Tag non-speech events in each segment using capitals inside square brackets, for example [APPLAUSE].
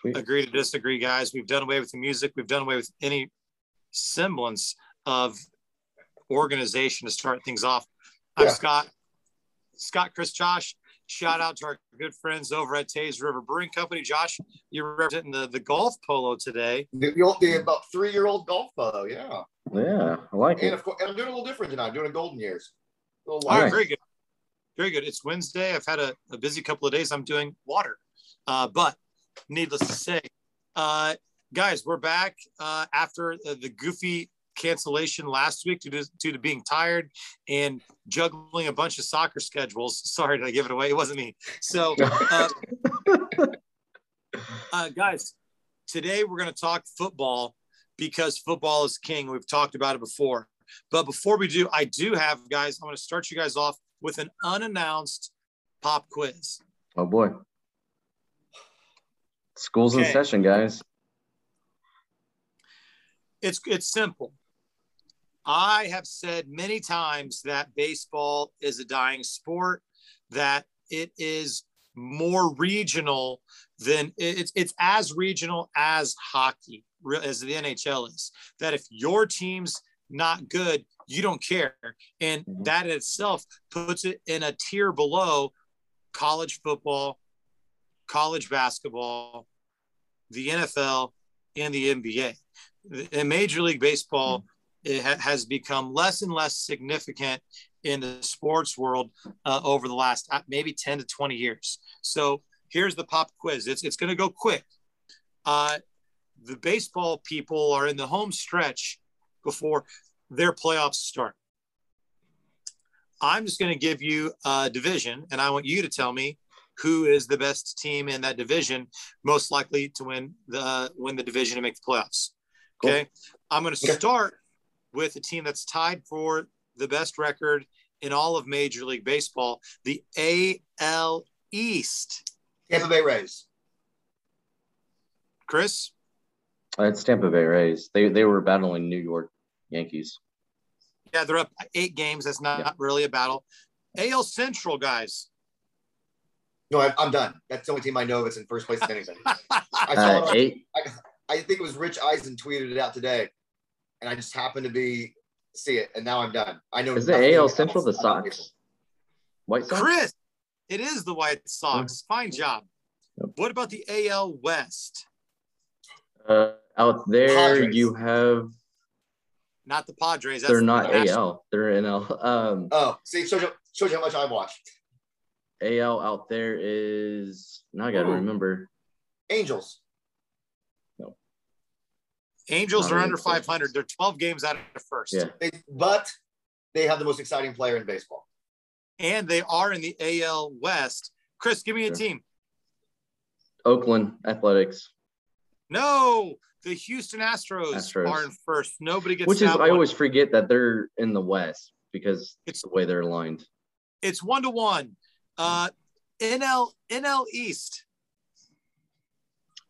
Sweet. agree to disagree, guys. We've done away with the music. We've done away with any semblance of organization to start things off. I'm Yeah. Scott. Scott, Chris, Josh. Shout out to our good friends over at Tays River Brewing Company. Josh, you're representing the, the golf polo today. The, the, old, the about three year old golf polo, yeah. Yeah, I like And it. of course, and I'm doing a little different tonight. I'm doing a golden years. A All right, very good. Very good. It's Wednesday. I've had a, a busy couple of days. I'm doing water. Uh, but needless to say, uh, guys, we're back uh, after the, the goofy cancellation last week due to, due to being tired and juggling a bunch of soccer schedules. [LAUGHS] Sorry, did I give it away? It wasn't me. So, [LAUGHS] uh, uh, guys, today we're going to talk football because football is king. We've talked about it before. But before we do, I do have, guys, I'm going to start you guys off with an unannounced pop quiz. oh boy. School's in session, guys. It's it's simple. I have said many times that baseball is a dying sport, that it is more regional than it's it's as regional as hockey, as the NHL is. That if your team's not good, you don't care, and Mhm. that in itself puts it in a tier below college football, college basketball, the NFL, and the NBA. In Major League Baseball, it ha- has become less and less significant in the sports world uh, over the last uh, maybe 10 to 20 years. So here's the pop quiz. It's, it's going to go quick. Uh, the baseball people are in the home stretch before their playoffs start. I'm just going to give you a division, and I want you to tell me who is the best team in that division, most likely to win the win the division and make the playoffs. Cool. Okay, I'm going to Okay. start with a team that's tied for the best record in all of Major League Baseball, the AL East. Tampa Bay Rays. Chris, It's Tampa Bay Rays. They they were battling New York Yankees. yeah, they're up eight games. That's not, Yeah. really a battle. AL Central, guys. No, I, I'm done. That's the only team I know that's in first place in anything. [LAUGHS] I saw Uh, eight. I think it was Rich Eisen tweeted it out today, and I just happened to be see it, and now I'm done. I know. Is the AL Central the Sox? White Sox. Chris, it is the White Sox. Fine job. Yep. What about the AL West? Uh, out there, Padres. you have. Not the Padres. That's They're not National- AL. They're NL. Um, Oh, see, shows you, shows you how much I watched. AL out there is. Now I got to Ooh. remember. Angels. No. Angels Not are under 500. They're 12 games out of first. Yeah. They, but they have the most exciting player in baseball. And they are in the AL West. Chris, give me a Sure. team. Oakland Athletics, No, the Houston Astros, Astros. are in first. Nobody gets which is that I one. always forget that they're in the West because It's- it's the way they're aligned. It's one to one. Uh, NL NL East.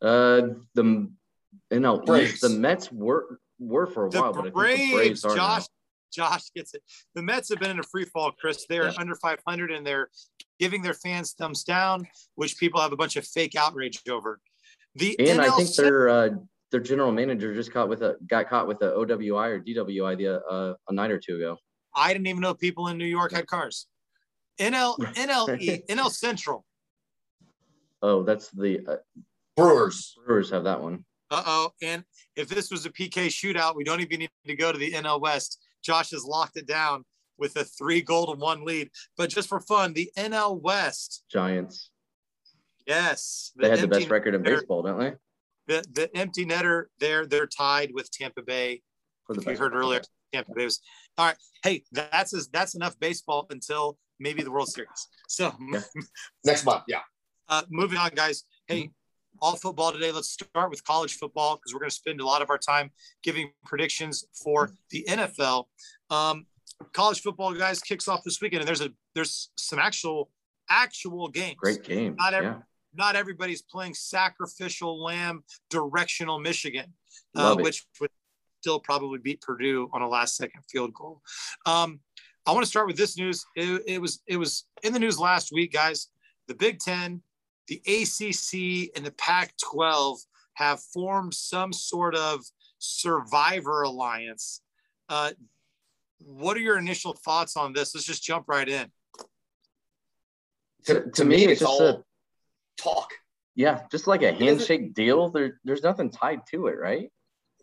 Uh, the NL Braves. East, the Mets were were for a The while, but I think the Braves, are Josh. now. Josh gets it. The Mets have been in a free fall, Chris. They're Yeah. under 500 and they're giving their fans thumbs down, which people have a bunch of fake outrage over. The And I think their uh, their general manager just caught with a got caught with a OWI or DWI the uh, a night or two ago. I didn't even know people in New York had cars. NL [LAUGHS] NL E- NL Central. Oh, that's the uh, Brewers. Brewers have that one. Uh oh. And if this was a PK shootout, we don't even need to go to the NL West. Josh has locked it down with a three goal to one lead. But just for fun, the NL West. Giants. Yes. They had the best record in netter- baseball, don't they? The, the empty netter, they're they're tied with Tampa Bay. For the If you heard earlier, Tampa Bay was all right. Hey, that's is that's enough baseball until maybe the World Series. So Yeah. [LAUGHS] Next month, yeah. uh, moving on, guys. Hey, all football today. Let's start with college football because we're going to spend a lot of our time giving predictions for the NFL. Um, college football, guys, kicks off this weekend, and there's a there's some actual actual games. Great game. Not every, yeah. not everybody's playing sacrificial lamb directional Michigan, uh, which would still probably beat Purdue on a last second field goal. Um, I want to start with this news. It, it was it was in the news last week, guys. The Big Ten the ACC and the Pac 12 have formed some sort of survivor alliance. Uh, what are your initial thoughts on this? Let's just jump right in. To, to me, it's, just a talk. Yeah, just like a handshake deal. There, there's nothing tied to it, right?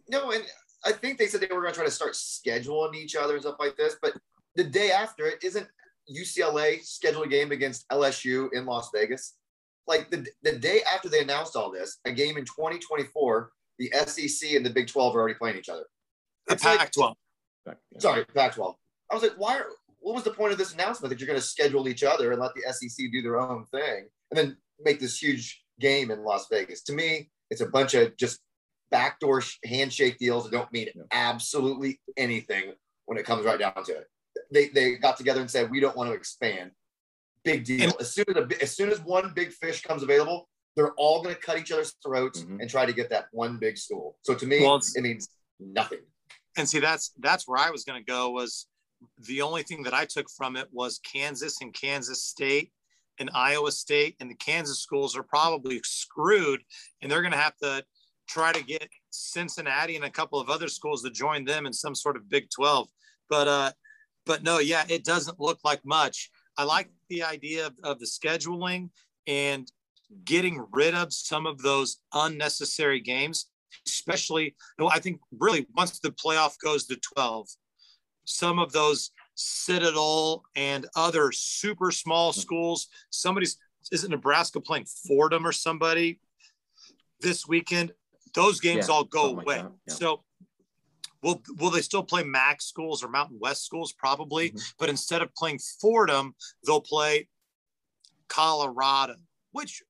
No, and I think they said they were going to try to start scheduling each other and stuff like this. But the day after it, isn't UCLA scheduled a game against LSU in Las Vegas? Like the, the day after they announced all this, a game in 2024, the SEC and the Big 12 are already playing each other. The Pac 12. Like, sorry, Pac 12. I was like, why are, what was the point of this announcement that you're going to schedule each other and let the SEC do their own thing and then make this huge game in Las Vegas? To me, it's a bunch of just backdoor handshake deals that don't mean absolutely anything when it comes right down to it. They, they got together and said, we don't want to expand. Big deal. As soon as, a, as soon as one big fish comes available, they're all going to cut each other's throats mm-hmm. and try to get that one big school. So to me, well, it means nothing. And see, that's that's where I was going to go. Was the only thing that I took from it was Kansas and Kansas State and Iowa State and the Kansas schools are probably screwed, and they're going to have to try to get Cincinnati and a couple of other schools to join them in some sort of Big 12. But uh, but no, yeah, it doesn't look like much. I like the idea of, of the scheduling and getting rid of some of those unnecessary games, especially, I think really once the playoff goes to 12, some of those Citadel and other super small schools, somebody's, isn't Nebraska playing Fordham or somebody this weekend? Those games yeah, all go away. Like yeah. So will will they still play MAC schools or Mountain West schools? Probably, mm-hmm. but instead of playing Fordham, they'll play Colorado, which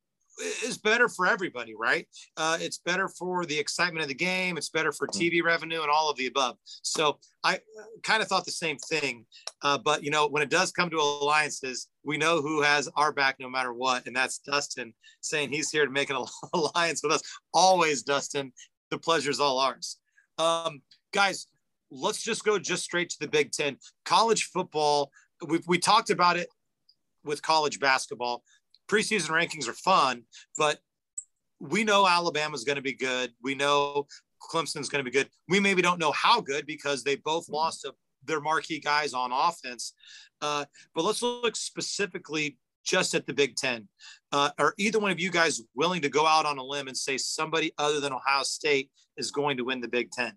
is better for everybody, right? Uh, it's better for the excitement of the game. It's better for mm-hmm. TV revenue and all of the above. So I kind of thought the same thing. Uh, but, you know, when it does come to alliances, we know who has our back no matter what. And that's Dustin saying he's here to make an [LAUGHS] alliance with us. Always, Dustin. The pleasure's all ours. Um, guys, let's just go just straight to the Big Ten. College football, we we talked about it with college basketball preseason rankings are fun, but we know Alabama's going to be good. We know Clemson's going to be good. We maybe don't know how good because they both mm-hmm. lost a, their marquee guys on offense. Uh, but let's look specifically just at the Big Ten. Uh, are either one of you guys willing to go out on a limb and say somebody other than Ohio State is going to win the Big Ten?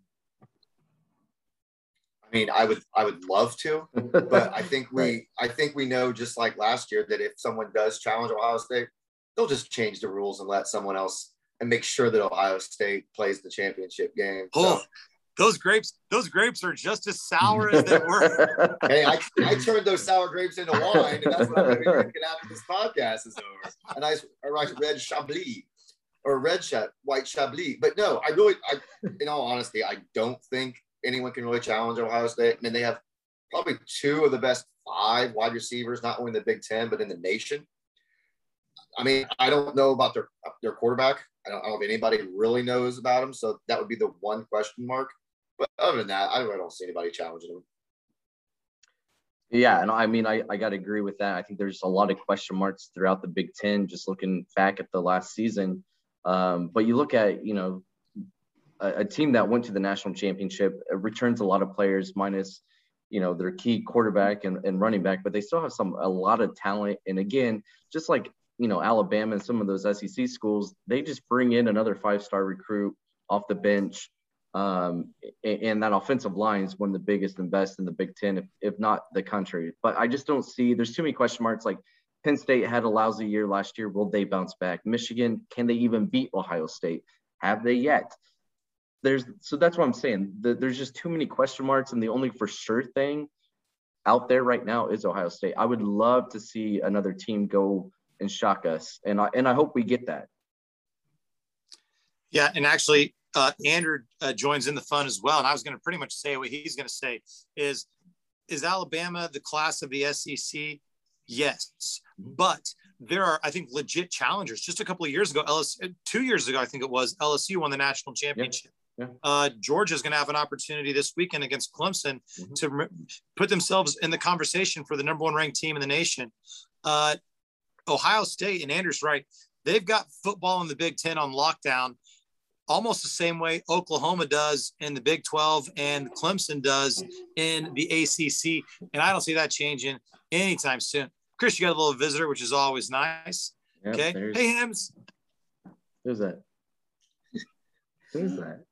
I mean, I would I would love to, but I think [LAUGHS] we right. I think we know just like last year that if someone does challenge Ohio State, they'll just change the rules and let someone else and make sure that Ohio State plays the championship game. Oh, so, those grapes, those grapes are just as sour as they were. [LAUGHS] hey, I, I turned those sour grapes into wine, and that's what I'm going to be drinking after this podcast is over. A nice, a nice red Chablis or red Chab, white Chablis. But no, I really, I, in all honesty, I don't think anyone can really challenge Ohio State. I mean, they have probably two of the best five wide receivers, not only in the Big Ten, but in the nation. I mean, I don't know about their their quarterback. I don't, I don't know if anybody really knows about him. So that would be the one question mark. But other than that, I really don't see anybody challenging him. Yeah, and I mean, I, I got to agree with that. I think there's a lot of question marks throughout the Big Ten, just looking back at the last season. Um, but you look at, you know, a, a, team that went to the national championship returns a lot of players minus you know their key quarterback and, and running back but they still have some a lot of talent. And again just like you know alabama and some of those sec schools they just bring in another five star recruit off the bench. Um, and, and, that offensive line is one of the biggest and best in the big ten if, if not the country. But i just don't see there's too many question marks like penn state had a lousy year last year. Will they bounce back? Michigan can they even beat ohio state? Have they yet there's so that's what I'm saying. The, there's just too many question marks, and the only for sure thing out there right now is Ohio State. I would love to see another team go and shock us, and I and I hope we get that. Yeah, and actually, uh, Andrew uh, joins in the fun as well. And I was going to pretty much say what he's going to say is is Alabama the class of the SEC? Yes, mm-hmm. but there are, I think, legit challengers. Just a couple of years ago, LSU, two years ago, I think it was, LSU won the national championship. Yeah. Uh, Georgia's going to have an opportunity this weekend against Clemson mm-hmm. to re- put themselves in the conversation for the number one ranked team in the nation. Uh, Ohio State and Andrew's right. they've got football in the Big Ten on lockdown almost the same way Oklahoma does in the Big 12 and Clemson does in the ACC. And I don't see that changing anytime soon. Chris, you got a little visitor, which is always nice. Yep, okay. Hey, Hims. Who's that? Who's that?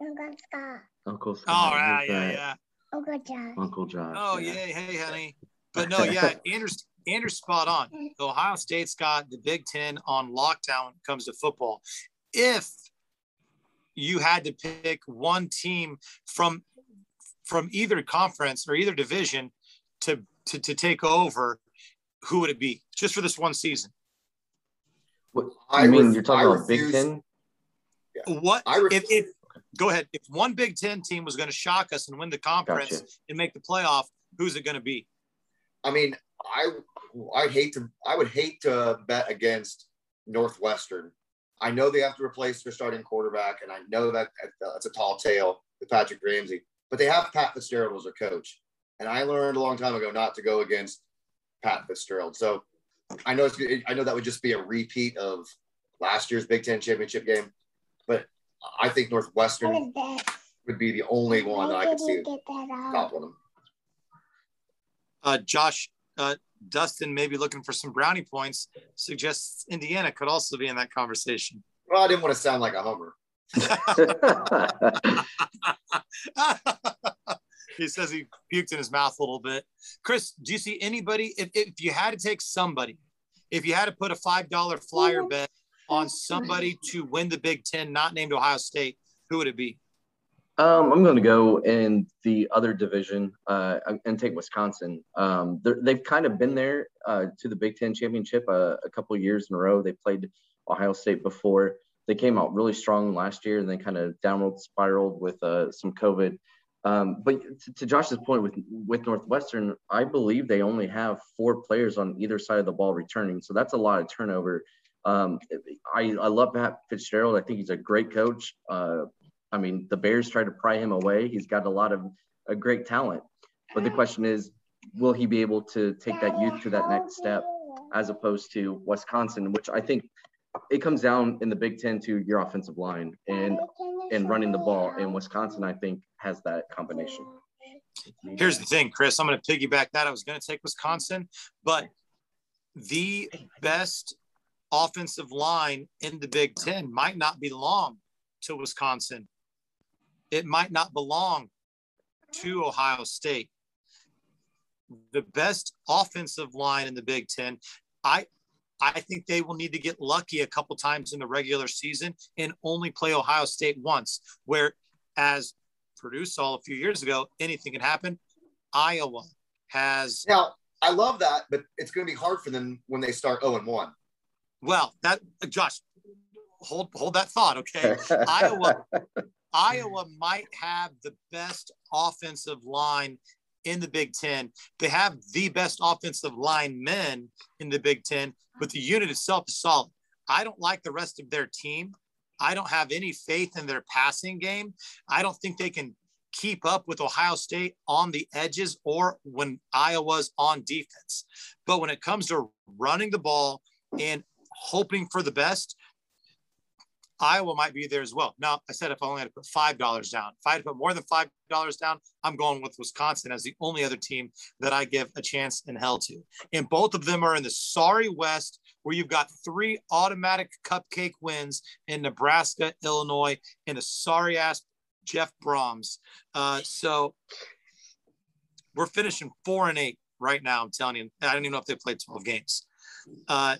Uncle Scott. Uncle Scott. All right. Yeah, yeah. Uncle Josh. Uncle Josh. Oh, yeah. Hey, honey. But no, yeah, [LAUGHS] Andrew's, Andrew's spot on. Ohio State's got the Big Ten on lockdown when it comes to football. If you had to pick one team from from either conference or either division to to, to take over, who would it be? Just for this one season. What, I mean, you're talking I about refuse, Big Ten. Yeah. What I ref- if, if go ahead? If one Big Ten team was going to shock us and win the conference gotcha. and make the playoff, who's it going to be? I mean, I I hate to I would hate to bet against Northwestern. I know they have to replace their starting quarterback, and I know that that's a tall tale with Patrick Ramsey. But they have Pat Fitzgerald as their coach, and I learned a long time ago not to go against Pat Fitzgerald. So I know it's, I know that would just be a repeat of last year's Big Ten championship game, but I think Northwestern would be the only one that I could see toppling them. Uh, Josh, uh, Dustin, maybe looking for some brownie points, suggests Indiana could also be in that conversation. Well, I didn't want to sound like a homer. [LAUGHS] he says he puked in his mouth a little bit. Chris, do you see anybody? If, if you had to take somebody, if you had to put a $5 flyer bet on somebody to win the Big Ten, not named Ohio State, who would it be? Um, I'm going to go in the other division uh, and take Wisconsin. Um, they've kind of been there uh, to the Big Ten championship uh, a couple years in a row. They played Ohio State before. They came out really strong last year and then kind of downward spiraled with uh, some COVID. Um, but to, to, Josh's point with with Northwestern, I believe they only have four players on either side of the ball returning, so that's a lot of turnover. Um, I, I love Pat Fitzgerald. I think he's a great coach. Uh, I mean, the Bears tried to pry him away. He's got a lot of great talent, but the question is, will he be able to take that youth to that next step, as opposed to Wisconsin, which I think it comes down in the Big Ten to your offensive line and and running the ball. And Wisconsin, I think, has that combination. Here's the thing, Chris. I'm going to piggyback that. I was going to take Wisconsin, but the best offensive line in the Big Ten might not belong to Wisconsin. It might not belong to Ohio State. The best offensive line in the Big Ten, I I think they will need to get lucky a couple times in the regular season and only play Ohio State once. Where, as Purdue saw a few years ago, anything can happen. Iowa has now. I love that, but it's going to be hard for them when they start zero oh and one. Well, that Josh, hold hold that thought, okay? [LAUGHS] Iowa, Iowa might have the best offensive line in the Big Ten. They have the best offensive line men in the Big Ten, but the unit itself is solid. I don't like the rest of their team. I don't have any faith in their passing game. I don't think they can keep up with Ohio State on the edges or when Iowa's on defense. But when it comes to running the ball and hoping for the best, Iowa might be there as well. Now, I said if I only had to put five dollars down, if I had to put more than five dollars down, I'm going with Wisconsin as the only other team that I give a chance in hell to. And both of them are in the sorry West, where you've got three automatic cupcake wins in Nebraska, Illinois, and a sorry ass Jeff Brohms. Uh, so we're finishing four and eight right now. I'm telling you, I don't even know if they played 12 games. Uh,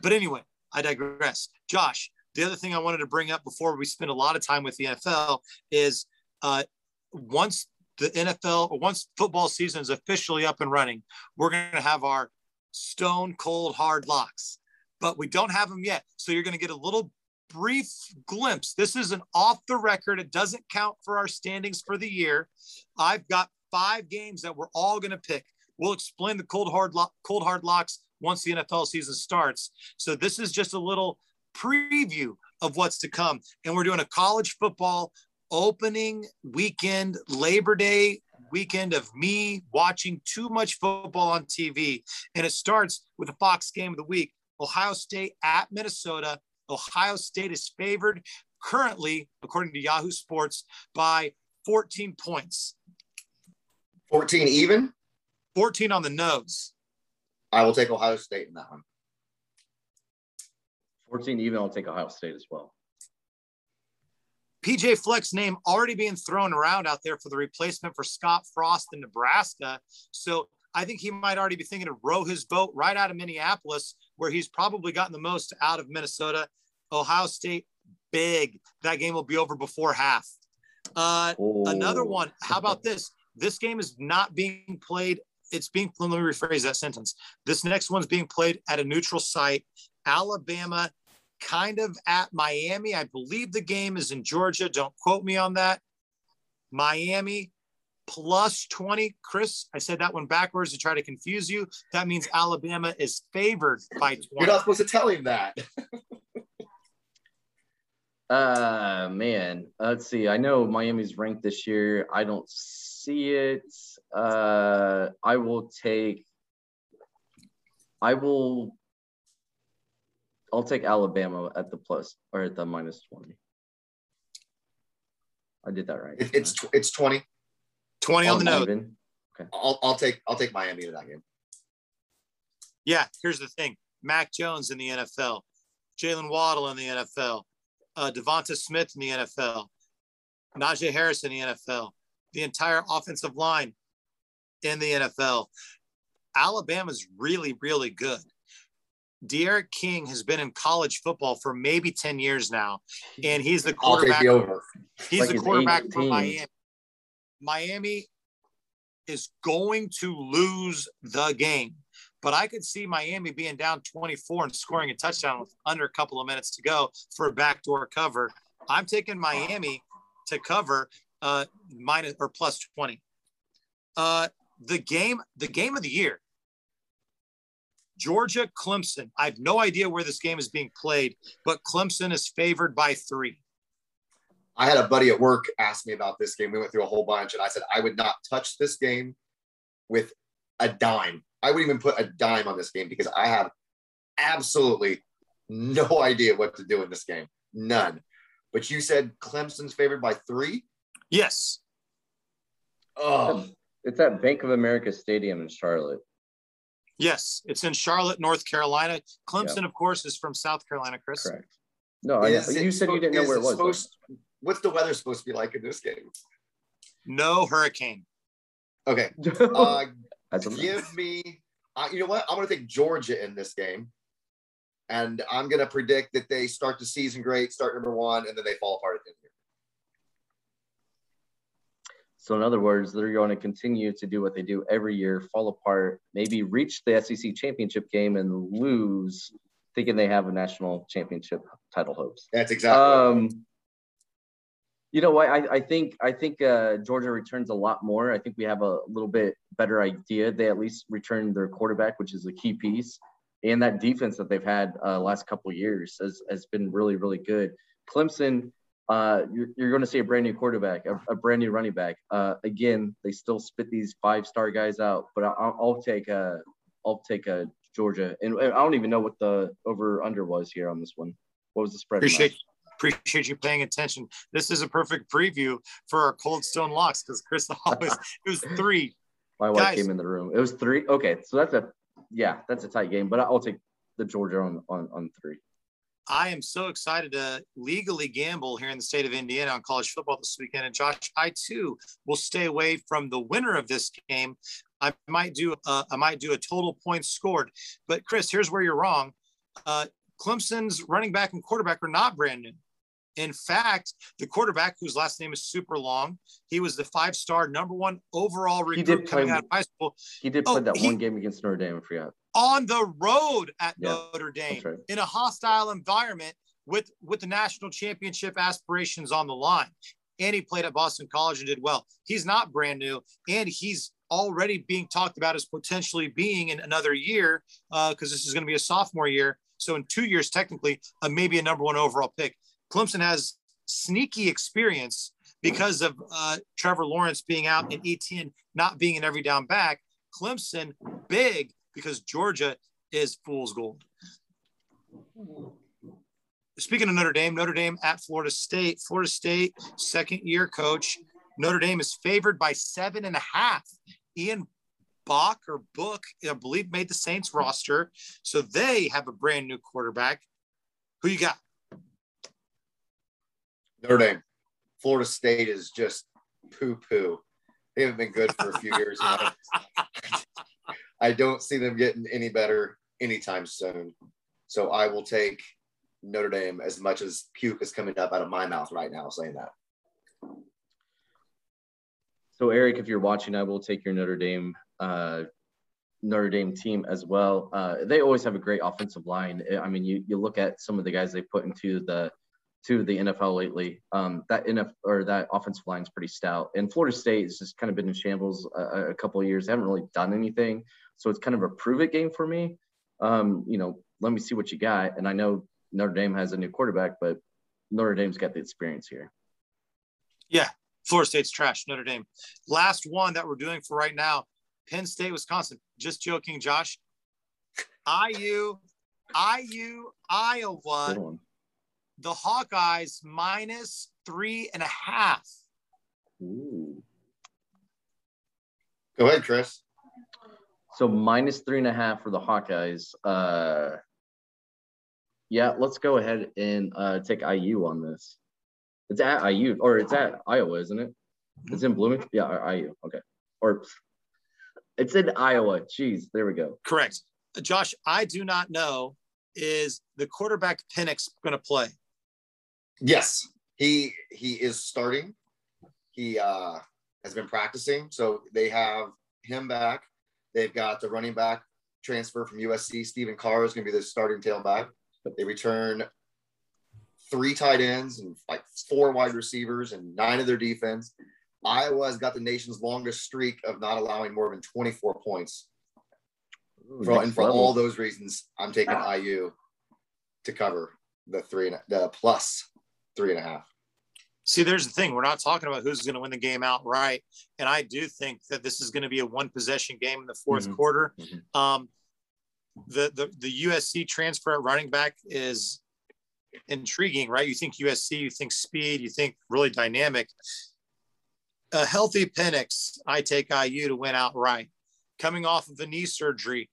but anyway, I digress. Josh, the other thing I wanted to bring up before we spend a lot of time with the NFL is uh, once the NFL or once football season is officially up and running, we're going to have our stone cold hard locks, but we don't have them yet. So you're going to get a little brief glimpse. This is an off the record. It doesn't count for our standings for the year. I've got five games that we're all going to pick. We'll explain the cold hard lo- cold hard locks once the NFL season starts. So this is just a little preview of what's to come. And we're doing a college football opening weekend, Labor Day weekend of me watching too much football on TV. And it starts with the Fox game of the week Ohio State at Minnesota. Ohio State is favored currently, according to Yahoo Sports, by 14 points. 14 even? 14 on the nose. I will take Ohio State in that one. 14 even, I'll take Ohio State as well. PJ Fleck's name already being thrown around out there for the replacement for Scott Frost in Nebraska. So I think he might already be thinking to row his boat right out of Minneapolis, where he's probably gotten the most out of Minnesota. Ohio State, big. That game will be over before half. Uh, oh. Another one. How about this? This game is not being played. It's being, let me rephrase that sentence. This next one's being played at a neutral site. Alabama kind of at Miami. I believe the game is in Georgia. Don't quote me on that. Miami plus 20. Chris, I said that one backwards to try to confuse you. That means Alabama is favored by 20. You're not supposed to tell him that. [LAUGHS] uh man, let's see. I know Miami's ranked this year. I don't see it. Uh I will take I will I'll take Alabama at the plus or at the minus 20. I did that right. it's it's 20. 20 on the note. Okay. I'll, I'll take I'll take Miami to that game. Yeah, here's the thing. Mac Jones in the NFL, Jaylen Waddle in the NFL, uh, DeVonta Smith in the NFL, Najee Harris in the NFL, the entire offensive line in the NFL. Alabama's really, really good. D'Eriq King has been in college football for maybe 10 years now, and he's the quarterback. He's like the quarterback for Miami. Miami is going to lose the game, but I could see Miami being down 24 and scoring a touchdown with under a couple of minutes to go for a backdoor cover. I'm taking Miami to cover uh, minus or plus 20. Uh, the game, the game of the year Georgia Clemson. I have no idea where this game is being played, but Clemson is favored by three. I had a buddy at work ask me about this game. We went through a whole bunch, and I said I would not touch this game with a dime. I wouldn't even put a dime on this game because I have absolutely no [LAUGHS] idea what to do in this game. None. But you said Clemson's favored by three? Yes. Oh, it's at Bank of America Stadium in Charlotte. Yes, it's in Charlotte, North Carolina. Clemson, of course, is from South Carolina, Chris. Correct. No, I, you said you didn't know where it was. Supposed, what's the weather supposed to be like in this game? No hurricane. Okay. [LAUGHS] Uh, give me, uh, you know what? I'm going to take Georgia in this game. And I'm going to predict that they start the season great, start number one, and then they fall apart at the end of the year. So in other words, they're going to continue to do what they do every year, fall apart, maybe reach the SEC championship game and lose, thinking they have a national championship title hopes. That's exactly. Um, you know? I, I think I think uh, Georgia returns a lot more. I think we have a little bit better idea. They at least returned their quarterback, which is a key piece, and that defense that they've had uh, last couple years has has been really really good. Clemson uh, you're, you're going to see a brand new quarterback, a, a brand new running back. Uh, again, they still spit these five star guys out, but I'll, I'll take a, I'll take a Georgia, and I don't even know what the over under was here on this one. What was the spread? Appreciate appreciate you paying attention. This is a perfect preview for our Cold Stone locks because Chris [LAUGHS] always it was three. My wife Guys, came in the room. It was three. Okay, so that's a yeah, that's a tight game, but I'll take the Georgia on on, on three. I am so excited to legally gamble here in the state of Indiana on college football this weekend. And Josh, I too will stay away from the winner of this game. I might do uh, I might do a total points scored. But Chris, here's where you're wrong. Uh, Clemson's running back and quarterback are not brand new. In fact, the quarterback, whose last name is super long, he was the five-star number one overall recruit coming out of high school. He did play oh, that he, one game against Notre Dame. I forgot on the road at yeah, Notre Dame right. in a hostile environment with with the national championship aspirations on the line. And he played at Boston College and did well. He's not brand new, and he's already being talked about as potentially being in another year because uh, this is going to be a sophomore year. So in two years, technically, uh, maybe a number one overall pick. Clemson has sneaky experience because of uh, Trevor Lawrence being out and Etienne not being an every down back. Clemson, big because Georgia is fool's gold. Speaking of Notre Dame, Notre Dame at Florida State. Florida State, second year coach. Notre Dame is favored by seven and a half. Ian Bach or Book, I believe, made the Saints roster. So they have a brand new quarterback. Who you got? Notre Dame. Florida State is just poo poo. They haven't been good for a few years now. [LAUGHS] I don't see them getting any better anytime soon. So I will take Notre Dame as much as puke is coming up out of my mouth right now saying that. So Eric, if you're watching, I will take your Notre Dame uh, Notre Dame team as well. Uh, they always have a great offensive line. I mean, you you look at some of the guys they put into the to the NFL lately. Um, that NFL or that offensive line is pretty stout. And Florida State has just kind of been in shambles a, a couple of years. They haven't really done anything, so it's kind of a prove it game for me. Um, you know, let me see what you got. And I know Notre Dame has a new quarterback, but Notre Dame's got the experience here. Yeah, Florida State's trash. Notre Dame. Last one that we're doing for right now Penn State, Wisconsin. Just joking, Josh. IU, IU, Iowa. The Hawkeyes minus three and a half. Ooh. Go ahead, Chris. So minus three and a half for the Hawkeyes. Uh, yeah, let's go ahead and uh, take IU on this. It's at IU or it's at Iowa, isn't it? It's in Bloomington. Yeah, IU. Okay. Or it's in Iowa. Jeez, there we go. Correct. Josh, I do not know. Is the quarterback Penix going to play? Yes, he he is starting. He uh, has been practicing, so they have him back. They've got the running back transfer from USC. Stephen Carr is going to be the starting tailback. They return three tight ends and like four wide receivers and nine of their defense. Iowa's got the nation's longest streak of not allowing more than 24 points. Ooh, for, and for level. all those reasons, I'm taking IU to cover the three and the plus three and a half. See, there's the thing. We're not talking about who's going to win the game outright. And I do think that this is going to be a one possession game in the 4th mm-hmm. quarter. Mm-hmm. Um, the, the, the USC transfer at running back is intriguing, right? You think USC, you think speed, you think really dynamic a healthy Penix, I take IU to win outright. Coming off of a knee surgery,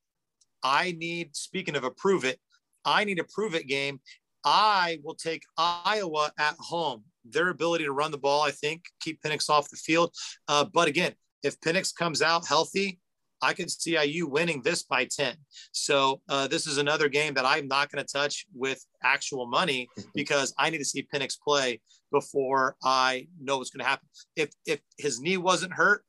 I need, speaking of a prove it, I need a prove it game. I will take Iowa at home. Their ability to run the ball, I think, keep Penix off the field. Uh, but again, if Penix comes out healthy, I could see IU winning this by 10. So uh, this is another game that I'm not going to touch with actual money [LAUGHS] because I need to see Penix play before I know what's going to happen. If if his knee wasn't hurt,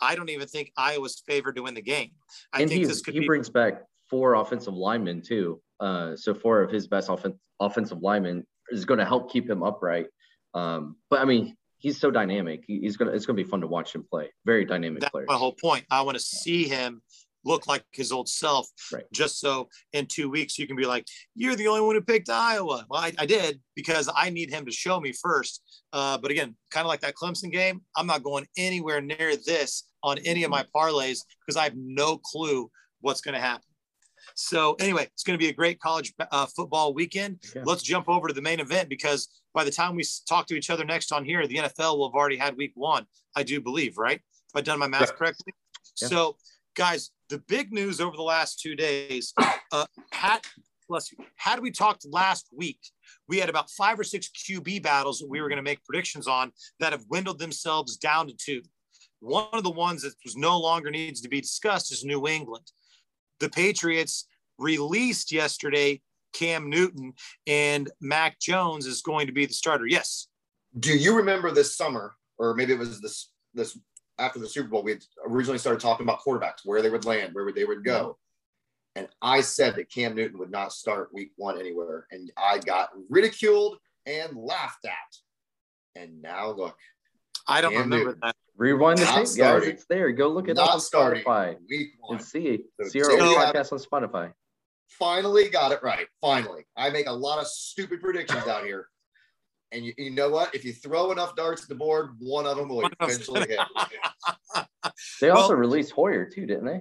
I don't even think Iowa's favored to win the game. I and think he, this could he be- brings back four offensive linemen too. Uh, so four of his best offen- offensive linemen is going to help keep him upright. Um, but I mean, he's so dynamic. He, he's gonna it's gonna be fun to watch him play. Very dynamic That's player. My whole point. I want to see him look like his old self, right. just so in two weeks you can be like, "You're the only one who picked Iowa." Well, I, I did because I need him to show me first. Uh, but again, kind of like that Clemson game, I'm not going anywhere near this on any of my parlays because I have no clue what's going to happen. So anyway, it's going to be a great college uh, football weekend. Yeah. Let's jump over to the main event because by the time we talk to each other next on here, the NFL will have already had week one. I do believe, right? If I've done my math yeah. correctly. Yeah. So, guys, the big news over the last two days, uh, had, bless you, had we talked last week, we had about five or six QB battles that we were going to make predictions on that have dwindled themselves down to two. One of the ones that was no longer needs to be discussed is New England. The Patriots released yesterday Cam Newton and Mac Jones is going to be the starter. Yes. Do you remember this summer, or maybe it was this this after the Super Bowl, we originally started talking about quarterbacks, where they would land, where they would go. Mm-hmm. And I said that Cam Newton would not start week one anywhere. And I got ridiculed and laughed at. And now look. I don't Cam remember Newton, that. Rewind the tape, guys. It's there. Go look at that on Spotify. Week one. And see it. So see our podcast on Spotify. Finally got it right. Finally. I make a lot of stupid predictions out here. And you, you know what? If you throw enough darts at the board, one of them will eventually hit. [LAUGHS] they also well, released Hoyer too, didn't they?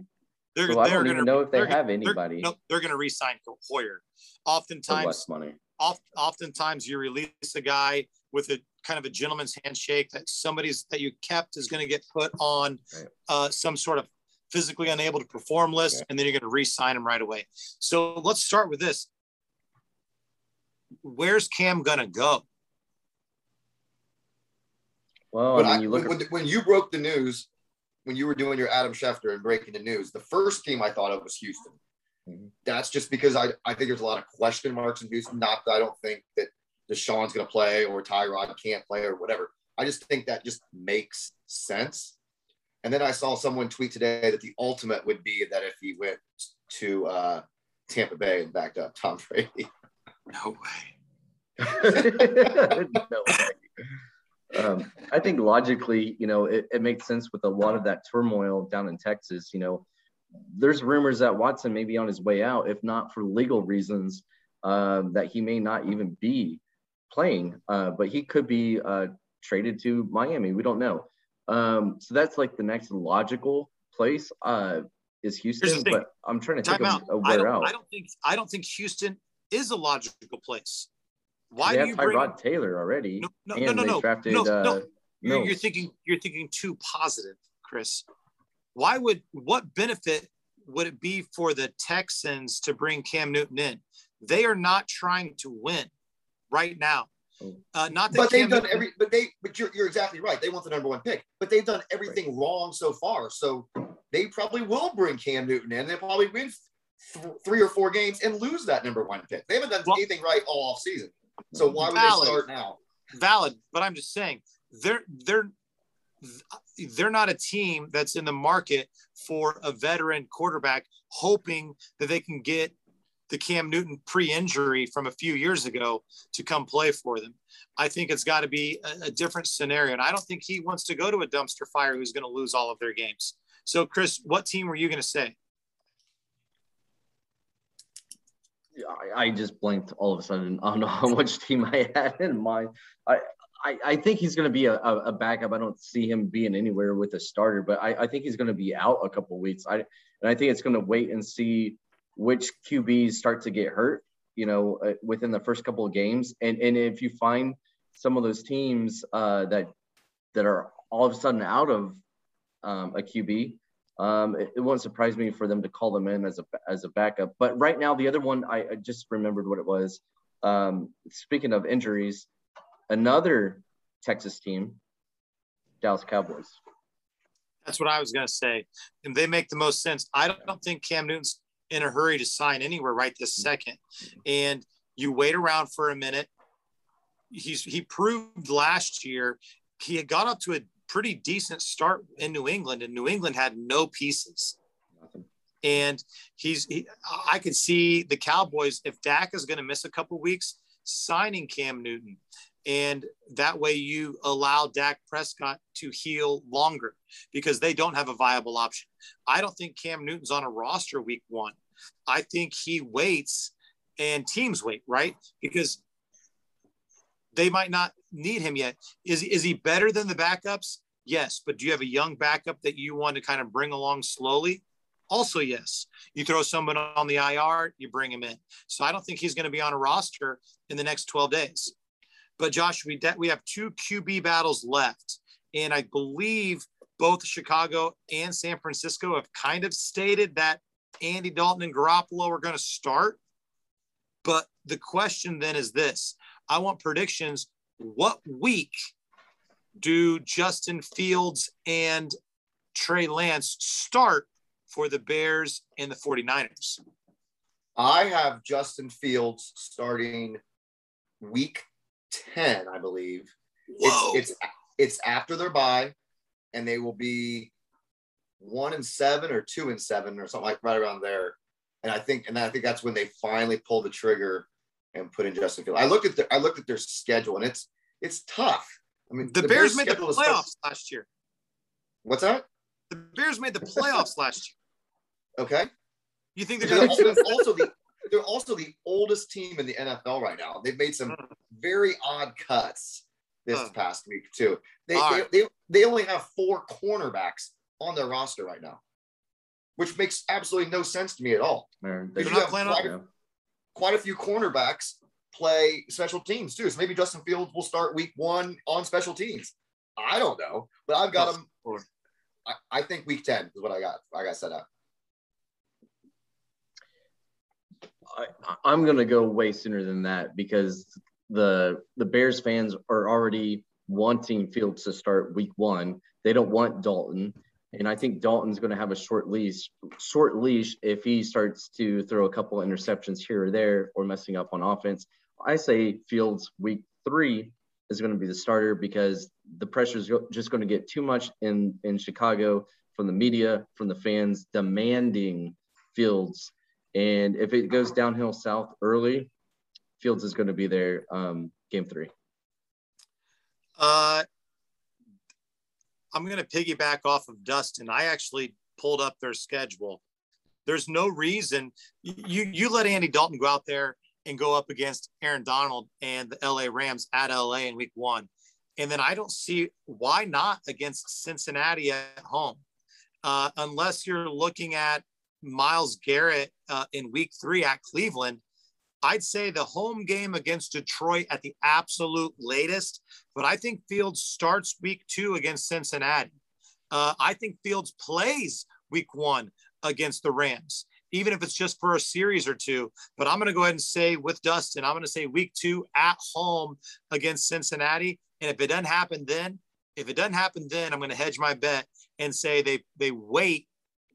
They're, So I they're don't gonna, even know if they they're gonna- have they're- anybody No, they're going to re-sign Hoyer. Oftentimes, money. oft, oftentimes you release a guy with a kind of a gentleman's handshake that somebody's that you kept is going to get put on Right. uh, some sort of physically unable to perform list, Yeah. and then you're going to re-sign him right away. So let's start with this. Where's Cam going to go? Well, But I I, mean, you look when, at when you broke the news, when you were doing your Adam Schefter and breaking the news, the first team I thought of was Houston. Mhm. That's just because I, I think there's a lot of question marks in Houston. Not that I don't think that Deshaun's going to play or Tyrod can't play or whatever. I just think that just makes sense. And then I saw someone tweet today that the ultimate would be that if he went to uh, Tampa Bay and backed up Tom Brady. No way. [LAUGHS] no way. Um, I think logically, you know, it, it makes sense with a lot of that turmoil down in Texas. You know, there's rumors that Watson may be on his way out, if not for legal reasons, um, that he may not even be playing, uh, but he could be uh, traded to Miami. We don't know. Um, so that's like the next logical place uh, is Houston, but I'm trying to think out. of, of I where don't, else. I don't think I don't think Houston is a logical place. Why they do have you bring Tyrod Taylor already, No, no, and no, no, no, drafted no, no. uh, you're, you're thinking you're thinking too positive, Chris. Why would what benefit would it be for the Texans to bring Cam Newton in? They are not trying to win right now. Oh. Uh, not that But they've Cam done every. But they. But you're, you're exactly right. They want the number one pick. But they've done everything wrong so far. So they probably will bring Cam Newton in. They probably win th- three or four games and lose that number one pick. They haven't done Well- anything right all off season. So why would Valid. they start now? valid, but I'm just saying they're they're they're not a team that's in the market for a veteran quarterback, hoping that they can get the Cam Newton pre-injury from a few years ago to come play for them. I think it's got to be a, a different scenario, and I don't think he wants to go to a dumpster fire who's going to lose all of their games. So, Chris, what team were you going to say? I, I just blanked all of a sudden. How [LAUGHS] much team I had in mind. I I, I think he's going to be a, a, a backup. I don't see him being anywhere with a starter, but I, I think he's going to be out a couple weeks. I and I think it's going to wait and see which QBs start to get hurt. You know, uh, within the first couple of games, and and if you find some of those teams uh, that that are all of a sudden out of um, a QB, um, it, it won't surprise me for them to call them in as a as a backup. But right now, the other one I, I just remembered what it was. Um, speaking of injuries, another Texas team, Dallas Cowboys. That's what I was going to say. And they make the most sense. I don't, don't think Cam Newton's in a hurry to sign anywhere right this mm-hmm. second. And you wait around for a minute. He's he proved last year he had got up to a pretty decent start in New England, and New England had no pieces. Nothing. And he's he, I could see the Cowboys if Dak is going to miss a couple weeks, signing Cam Newton. And that way you allow Dak Prescott to heal longer because they don't have a viable option. I don't think Cam Newton's on a roster week one. I think he waits and teams wait, right? Because they might not need him yet. Is, is he better than the backups? Yes. But do you have a young backup that you want to kind of bring along slowly? Also, yes. You throw someone on the IR, you bring him in. So I don't think he's going to be on a roster in the next 12 days. But Josh, we, de- we have two QB battles left. And I believe both Chicago and San Francisco have kind of stated that Andy Dalton and Garoppolo are going to start. But the question then is this I want predictions. What week do Justin Fields and Trey Lance start for the Bears and the 49ers? I have Justin Fields starting week 10, I believe. Whoa. It's, it's it's after their bye, and they will be one and seven or two and seven or something like right around there. And I think, and I think that's when they finally pull the trigger and put in Justin Fields. I looked at the, I looked at their schedule, and it's it's tough. I mean, the, Bears made the playoffs last year. What's that? The Bears made the playoffs last year. Okay. You think they're They're also, also the they're also the oldest team in the NFL right now. They've made some mm. very odd cuts this Huh. past week too. They, All they, right. they they only have four cornerbacks on their roster right now. which makes absolutely no sense to me at all. They're, Because they're you have quite, on- a, quite a few cornerbacks play special teams too. So maybe Justin Fields will start week one on special teams. I don't know, but I've got him. I, I think week 10 is what I got. I got set up. I, I'm going to go way sooner than that because the the Bears fans are already wanting Fields to start Week One. They don't want Dalton, and I think Dalton's going to have a short leash. Short leash if he starts to throw a couple interceptions here or there or messing up on offense. I say Fields Week Three is going to be the starter because the pressure is just going to get too much in in Chicago from the media, from the fans demanding Fields and if it goes downhill south early, Fields is going to be there um, game three. Uh, I'm going to piggyback off of Dustin. I actually pulled up their schedule. There's no reason you you let Andy Dalton go out there and go up against Aaron Donald and the LA Rams at LA in week one. And then I don't see why not against Cincinnati at home, uh, unless you're looking at Myles Garrett uh, in week three at Cleveland. I'd say the home game against Detroit at the absolute latest, but I think Fields starts week two against Cincinnati. Uh, I think Fields plays week one against the Rams, even if it's just for a series or two. But I'm going to go ahead and say with Dustin, I'm going to say week two at home against Cincinnati. And if it doesn't happen then, if it doesn't happen then, I'm going to hedge my bet and say they they wait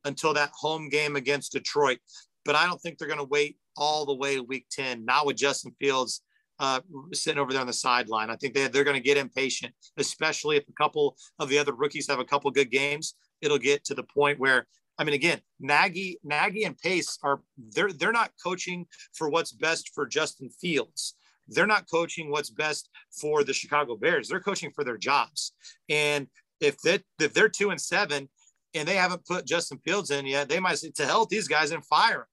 until that home game against Detroit. But I don't think they're going to wait all the way to week 10, not with Justin Fields uh, sitting over there on the sideline. I think they, they're going to get impatient, especially if a couple of the other rookies have a couple good games. It'll get to the point where, I mean, again, Nagy, Nagy and Pace are they're they're not coaching for what's best for Justin Fields. They're not coaching what's best for the Chicago Bears. They're coaching for their jobs. And if they if they're two and seven and they haven't put Justin Fields in yet, they might say to hell these guys and fire him.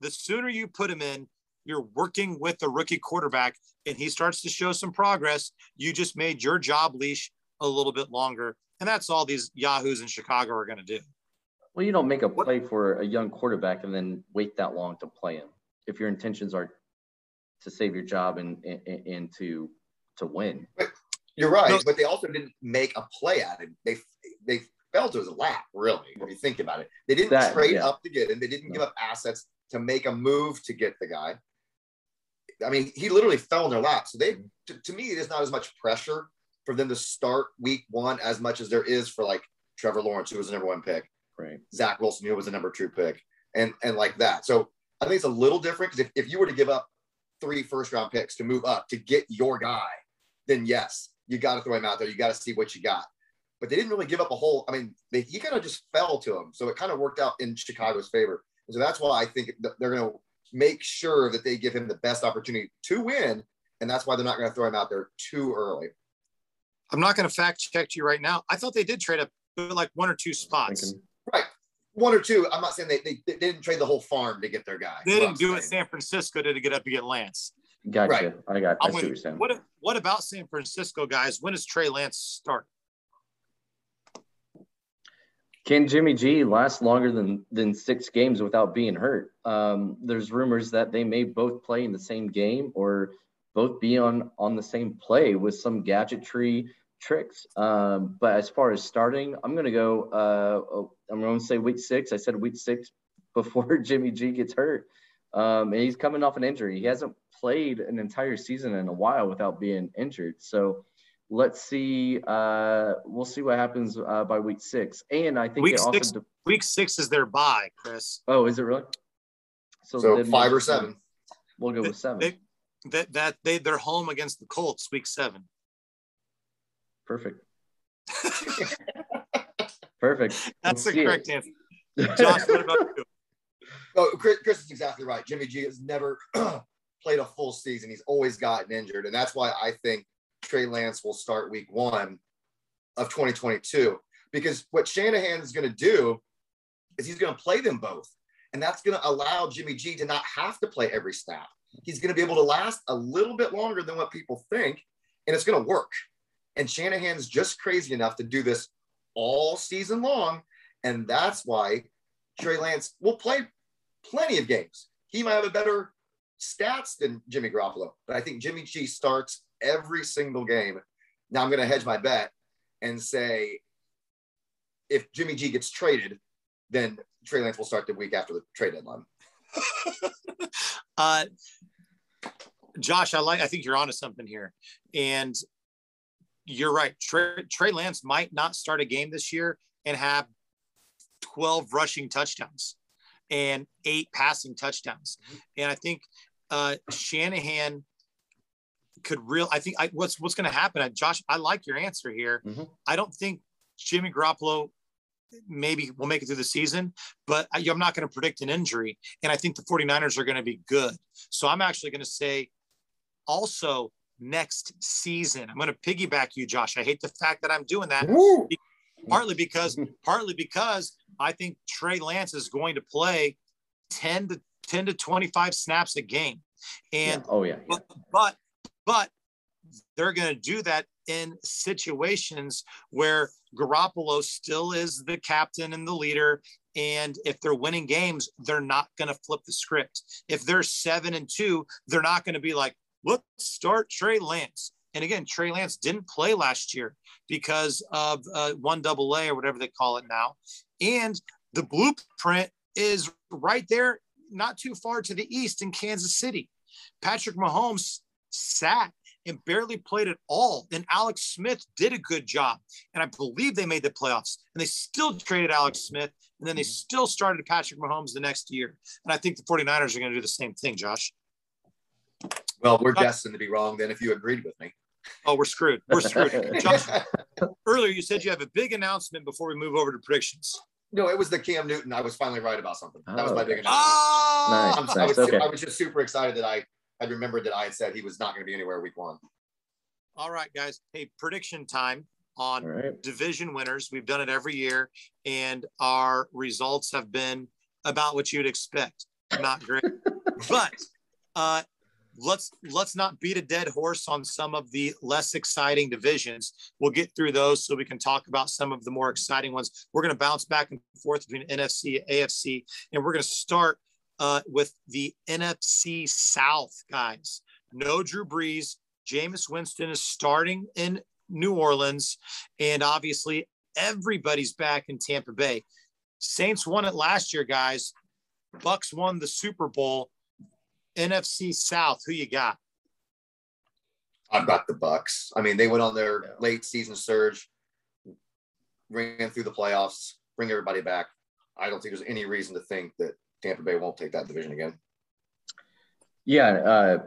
The sooner you put him in, you're working with the rookie quarterback and he starts to show some progress. You just made your job leash a little bit longer. And that's all these Yahoos in Chicago are going to do. Well, you don't make a play for a young quarterback and then wait that long to play him. If your intentions are to save your job and and, and to to win. You're right, No. but they also didn't make a play at him. They they fell to his lap, really, if you think about it. They didn't That- trade yeah. up to get him. They didn't give up assets to make a move to get the guy. I mean, he literally fell in their lap. So they, to, to me, there's not as much pressure for them to start week one as much as there is for like Trevor Lawrence, who was the number one pick, Right. Zach Wilson, who was the number two pick, and and like that. So I think it's a little different because if, if you were to give up three first round picks to move up to get your guy, then yes, you got to throw him out there. You got to see what you got. But they didn't really give up a whole. I mean, they, he kind of just fell to him, so it kind of worked out in Chicago's favor. And so that's why I think they're going to make sure that they give him the best opportunity to win, and that's why they're not going to throw him out there too early. I'm not going to fact check you right now. I thought they did trade up like one or two spots. Right, one or two. I'm not saying they, they, they didn't trade the whole farm to get their guy. They didn't do what. San Francisco did to get up to get Lance. Gotcha. Right. I got. I I'm see with what you. you're saying. What what about San Francisco guys? When does Trey Lance start? Can Jimmy G last longer than than six games without being hurt? Um, there's rumors that they may both play in the same game or both be on on the same play with some gadgetry tricks. Um, but as far as starting, I'm gonna go. Uh, oh, I'm to say week six. I said week six [LAUGHS] before [LAUGHS] Jimmy G gets hurt, um, and he's coming off an injury. He hasn't played an entire season in a while without being injured. So let's see. Uh, we'll see what happens uh, by week six. And I think Week it also. six- de- Week six is their bye, Chris. oh, is it really? So then five or seven. We'll go with seven. They, that that they they're home against the Colts week seven. Perfect. [LAUGHS] Perfect. That's We'll the correct it. answer. Josh, what about you? [LAUGHS] Oh, Chris, Chris is exactly right. Jimmy G has never [CLEARS THROAT] played a full season. He's always gotten injured. And that's why I think Trey Lance will start week one of 2022. Because what Shanahan is going to do is he's going to play them both. And that's going to allow Jimmy G to not have to play every snap. He's going to be able to last a little bit longer than what people think. And it's going to work. And Shanahan's just crazy enough to do this all season long. And that's why Trey Lance will play plenty of games. He might have a better stats than Jimmy Garoppolo, but I think Jimmy G starts every single game. Now I'm going to hedge my bet and say if Jimmy G gets traded, then Trey Lance will start the week after the trade deadline. [LAUGHS] uh, Josh, I like. I think you're onto something here, and you're right. Trey, Trey Lance might not start a game this year and have 12 rushing touchdowns and eight passing touchdowns, mm-hmm. and I think uh, Shanahan could real. I think I, what's what's going to happen. Josh, I like your answer here. Mm-hmm. I don't think Jimmy Garoppolo maybe will make it through the season, but I, I'm not going to predict an injury. And I think the 49ers are going to be good. So I'm actually going to say also next season. I'm going to piggyback you, Josh. I hate the fact that I'm doing that. Partly because, [LAUGHS] partly because I think Trey Lance is going to play 10 to 10 to 25 snaps a game. And yeah. oh yeah, yeah. But, but but they're going to do that in situations where Garoppolo still is the captain and the leader. And if they're winning games, they're not going to flip the script. If they're seven and two, they're not going to be like, let's start Trey Lance. And again, Trey Lance didn't play last year because of uh, one double A or whatever they call it now. And the blueprint is right there, not too far to the east in Kansas City. Patrick Mahomes sat and barely played at all. Then Alex Smith did a good job. And I believe they made the playoffs. And they still traded Alex Smith. And then they mm-hmm. still started Patrick Mahomes the next year. And I think the 49ers are going to do the same thing, Josh. Well, we're destined to be wrong then if you agreed with me. Oh, we're screwed. We're screwed. [LAUGHS] Josh, earlier you said you have a big announcement before we move over to predictions. No, it was the Cam Newton. I was finally right about something. That was my oh, big announcement. Oh, nice, nice, I, was, okay. I was just super excited that I I remembered that I had said he was not going to be anywhere week one. All right, guys. Hey, prediction time on right. division winners. We've done it every year, and our results have been about what you'd expect. Not great, [LAUGHS] but uh, let's let's not beat a dead horse on some of the less exciting divisions. We'll get through those so we can talk about some of the more exciting ones. We're going to bounce back and forth between NFC, AFC, and we're going to start uh, with the NFC South, guys. No Drew Brees. Jameis Winston is starting in New Orleans. And obviously, everybody's back in Tampa Bay. Saints won it last year, guys. Bucks won the Super Bowl. NFC South, who you got? I've got the Bucks. I mean, they went on their late season surge, ran through the playoffs, bring everybody back. I don't think there's any reason to think that Tampa Bay won't take that division again. Yeah, uh,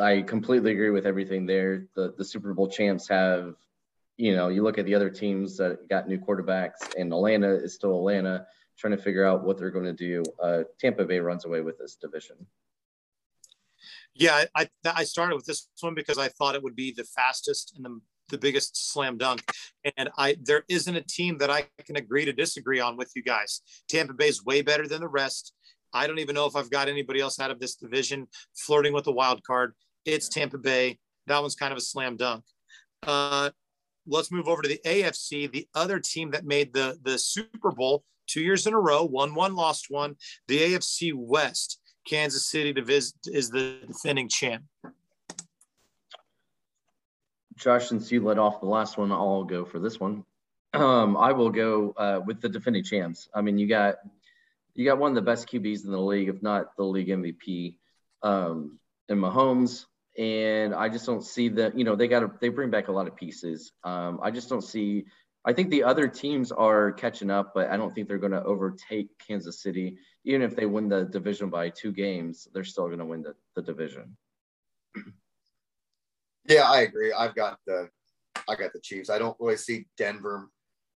I completely agree with everything there. The the Super Bowl champs have, you know, you look at the other teams that got new quarterbacks, and Atlanta is still Atlanta, trying to figure out what they're going to do. Uh, Tampa Bay runs away with this division. Yeah, I I started with this one because I thought it would be the fastest and the the biggest slam dunk. And I there isn't a team that I can agree to disagree on with you guys. Tampa Bay is way better than the rest. I don't even know if I've got anybody else out of this division flirting with a wild card. It's Tampa Bay. That one's kind of a slam dunk. Uh, let's move over to the AFC. The other team that made the the Super Bowl two years in a row, won one, lost one. The AFC West. Kansas City is the defending champ. Josh, since you led off the last one, I'll go for this one. Um, I will go uh, with the defending champs. I mean, you got you got one of the best QBs in the league, if not the league MVP, um, in Mahomes. And I just don't see that, you know, they got to, they bring back a lot of pieces. Um, I just don't see, I think the other teams are catching up, but I don't think they're going to overtake Kansas City. Even if they win the division by two games, they're still going to win the, the division. Yeah, I agree. I've got the, I got the Chiefs. I don't really see Denver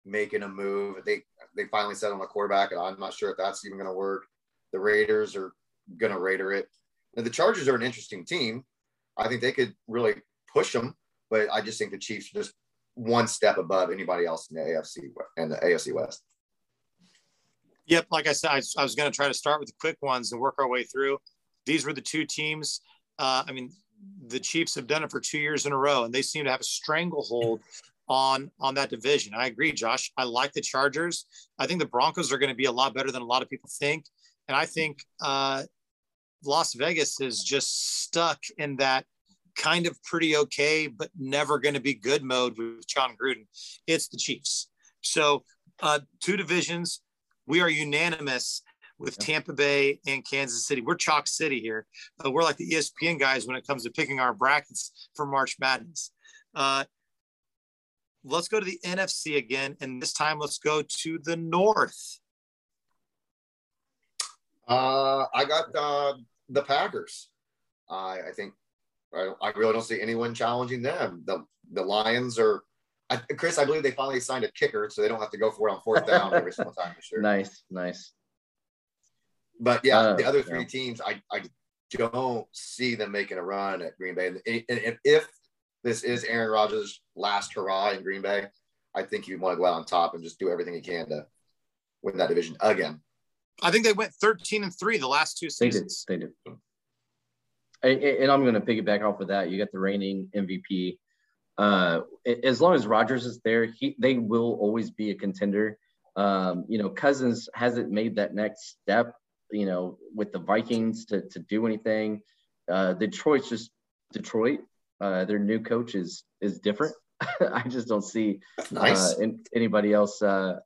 making a move. They they finally settled on a quarterback, and I'm not sure if that's even going to work. The Raiders are going to Raider it. Now, the Chargers are an interesting team. I think they could really push them, but I just think the Chiefs are just one step above anybody else in the AFC and the AFC West. Yep, like I said, I, I was going to try to start with the quick ones and work our way through. These were the two teams. Uh, I mean, the Chiefs have done it for two years in a row, and they seem to have a stranglehold on on that division. I agree, Josh. I like the Chargers. I think the Broncos are going to be a lot better than a lot of people think, and I think uh, Las Vegas is just stuck in that kind of pretty okay, but never going to be good mode with Jon Gruden. It's the Chiefs. So uh, two divisions. We are unanimous with Tampa Bay and Kansas City. We're chalk city here. Uh, we're like the ESPN guys when it comes to picking our brackets for March Madness. Uh, let's go to the NFC again, and this time let's go to the North. Uh, I got uh, the Packers. I, I think I, I, really don't see anyone challenging them. The the Lions are. I, Chris, I believe they finally signed a kicker, so they don't have to go for it on fourth down every single time this year. [LAUGHS] Nice, nice. But yeah, uh, the other three yeah. teams, I, I don't see them making a run at Green Bay. And if, if this is Aaron Rodgers' last hurrah in Green Bay, I think you want to go out on top and just do everything you can to win that division again. I think they went 13 and three the last two seasons. They did. They did. And I'm going to piggyback off of that. You got the reigning MVP. Uh, as long as Rodgers is there, he they will always be a contender. Um, you know, Cousins hasn't made that next step. You know, with the Vikings to to do anything. Uh, Detroit's just Detroit. Uh, their new coach is is different. [LAUGHS] I just don't see nice. uh, anybody else uh,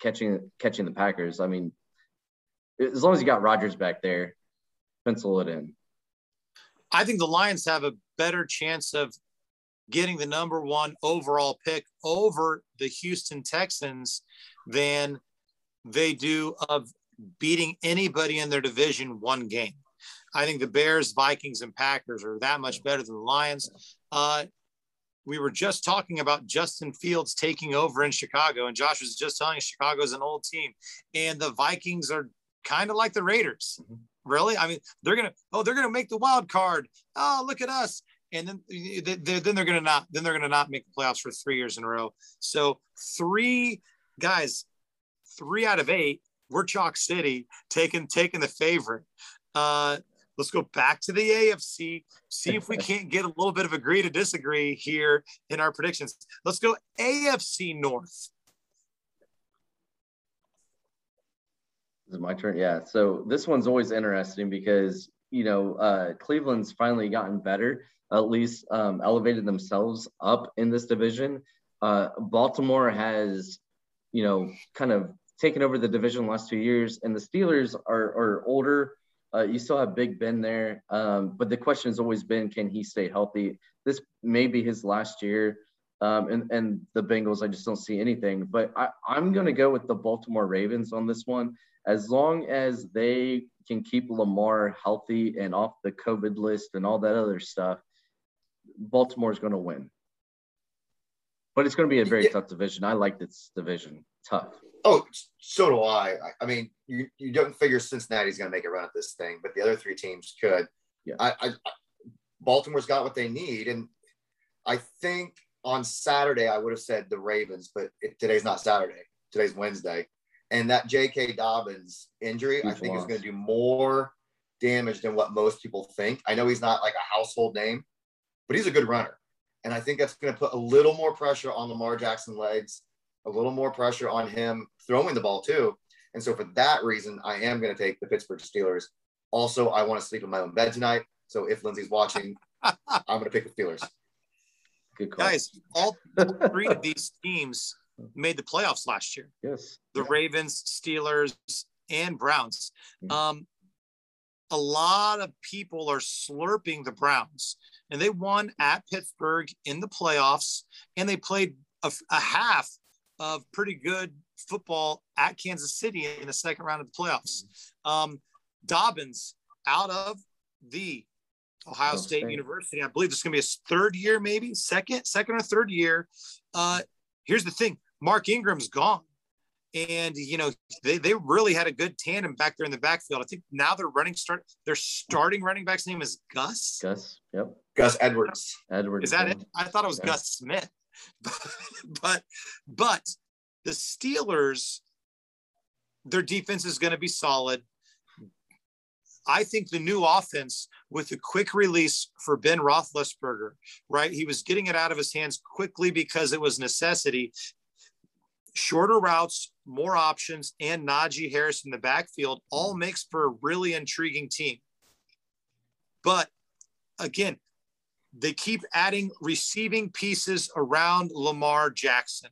catching catching the Packers. I mean, as long as you got Rodgers back there, pencil it in. I think the Lions have a better chance of getting the number one overall pick over the Houston Texans than they do of beating anybody in their division one game. I think the Bears, Vikings, and Packers are that much better than the Lions. Uh, we were just talking about Justin Fields taking over in Chicago, and Josh was just telling us Chicago's an old team, and the Vikings are kind of like the Raiders. Mm-hmm. Really? I mean, they're gonna oh, they're gonna make the wild card. Oh, look at us. And then, they, then they're gonna not then they're gonna not make the playoffs for three years in a row. So three guys, three out of eight, we're Chalk City taking taking the favorite. Uh, let's go back to the AFC, see if we [LAUGHS] can't get a little bit of agree to disagree here in our predictions. Let's go AFC North. Is it my turn? Yeah. So this one's always interesting because you know uh, Cleveland's finally gotten better, at least um, elevated themselves up in this division. Uh, Baltimore has, you know, kind of taken over the division the last two years, and the Steelers are are older. Uh, you still have Big Ben there, um, but the question has always been, can he stay healthy? This may be his last year. Um, and, and the Bengals, I just don't see anything. But I, I'm going to go with the Baltimore Ravens on this one as long as they can keep Lamar healthy and off the COVID list and all that other stuff, Baltimore's going to win. But it's going to be a very yeah. tough division. I like this division. Tough. Oh, so do I. I mean, you, you don't figure Cincinnati's going to make a run at this thing, but the other three teams could. Yeah. I, I, Baltimore's got what they need, and I think on Saturday I would have said the Ravens, but it, today's not Saturday. Today's Wednesday. And that J.K. Dobbins injury, Huge I think, loss. is going to do more damage than what most people think. I know he's not like a household name, but he's a good runner. And I think that's going to put a little more pressure on Lamar Jackson legs, a little more pressure on him throwing the ball too. And so for that reason, I am going to take the Pittsburgh Steelers. Also, I want to sleep in my own bed tonight. So if Lindsay's watching, [LAUGHS] I'm going to pick the Steelers. Good call. Guys, all three of these teams made the playoffs last year. Yes. The Ravens, Steelers, and Browns. Mm-hmm. Um, a lot of people are slurping the Browns, and they won at Pittsburgh in the playoffs, and they played a, a half of pretty good football at Kansas City in the second round of the playoffs. Um, Dobbins out of the Ohio State, State, University. I believe this is going to be his third year, maybe second, second or third year. Uh, here's the thing: Mark Ingram's gone. And you know they, they really had a good tandem back there in the backfield. I think now they're running start. Their starting running back's name is Gus. Gus. Yep. Gus Edwards. Edwards. Is that it? I thought it was yeah. Gus Smith. [LAUGHS] but but the Steelers, their defense is going to be solid. I think the new offense with the quick release for Ben Roethlisberger, right? He was getting it out of his hands quickly because it was necessity. Shorter routes, more options, and Najee Harris in the backfield all makes for a really intriguing team. But again, they keep adding receiving pieces around Lamar Jackson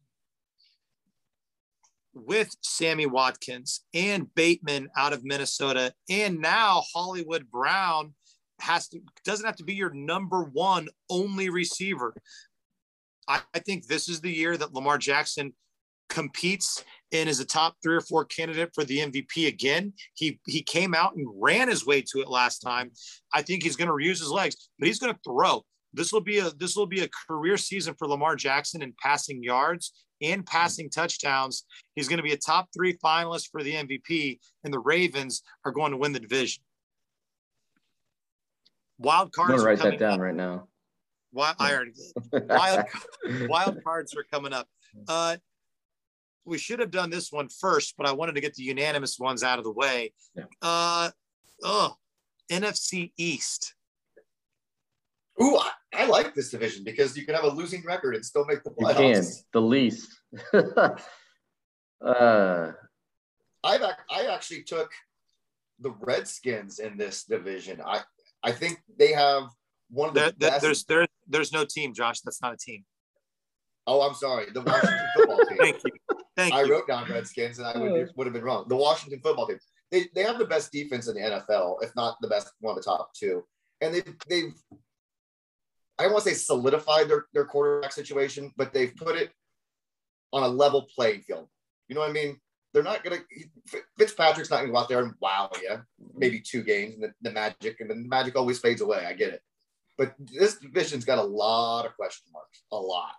with Sammy Watkins and Bateman out of Minnesota, and now Hollywood Brown has to doesn't have to be your number one only receiver. I, I think this is the year that Lamar Jackson competes and is a top three or four candidate for the MVP again. He he came out and ran his way to it last time. I think he's going to reuse his legs, but he's going to throw. This will be a this will be a career season for Lamar Jackson in passing yards and passing touchdowns. He's going to be a top three finalist for the MVP, and the Ravens are going to win the division. Wild cards. I'm gonna write that down up. right now. Wild, I already did. Wild, [LAUGHS] wild cards are coming up. Uh, we should have done this one first, but I wanted to get the unanimous ones out of the way. Yeah. Uh, oh, NFC East. Ooh, I, I, like this division because you can have a losing record and still make the playoffs. You can, the least. [LAUGHS] uh, I've I actually took the Redskins in this division. I I think they have one of the there, best. There's there, there's no team, Josh. That's not a team. Oh, I'm sorry. The Washington football [LAUGHS] team. Thank you. Thank I you. wrote down Redskins, and I would, oh. would have been wrong. The Washington football team. They, they have the best defense in the NFL, if not the best, one of the top two. And they've, they've I don't want to say solidified their, their quarterback situation, but they've put it on a level playing field. You know what I mean? They're not going to, Fitzpatrick's not going to go out there and wow you, maybe two games, and the, the magic, and the magic always fades away. I get it. But this division's got a lot of question marks, a lot.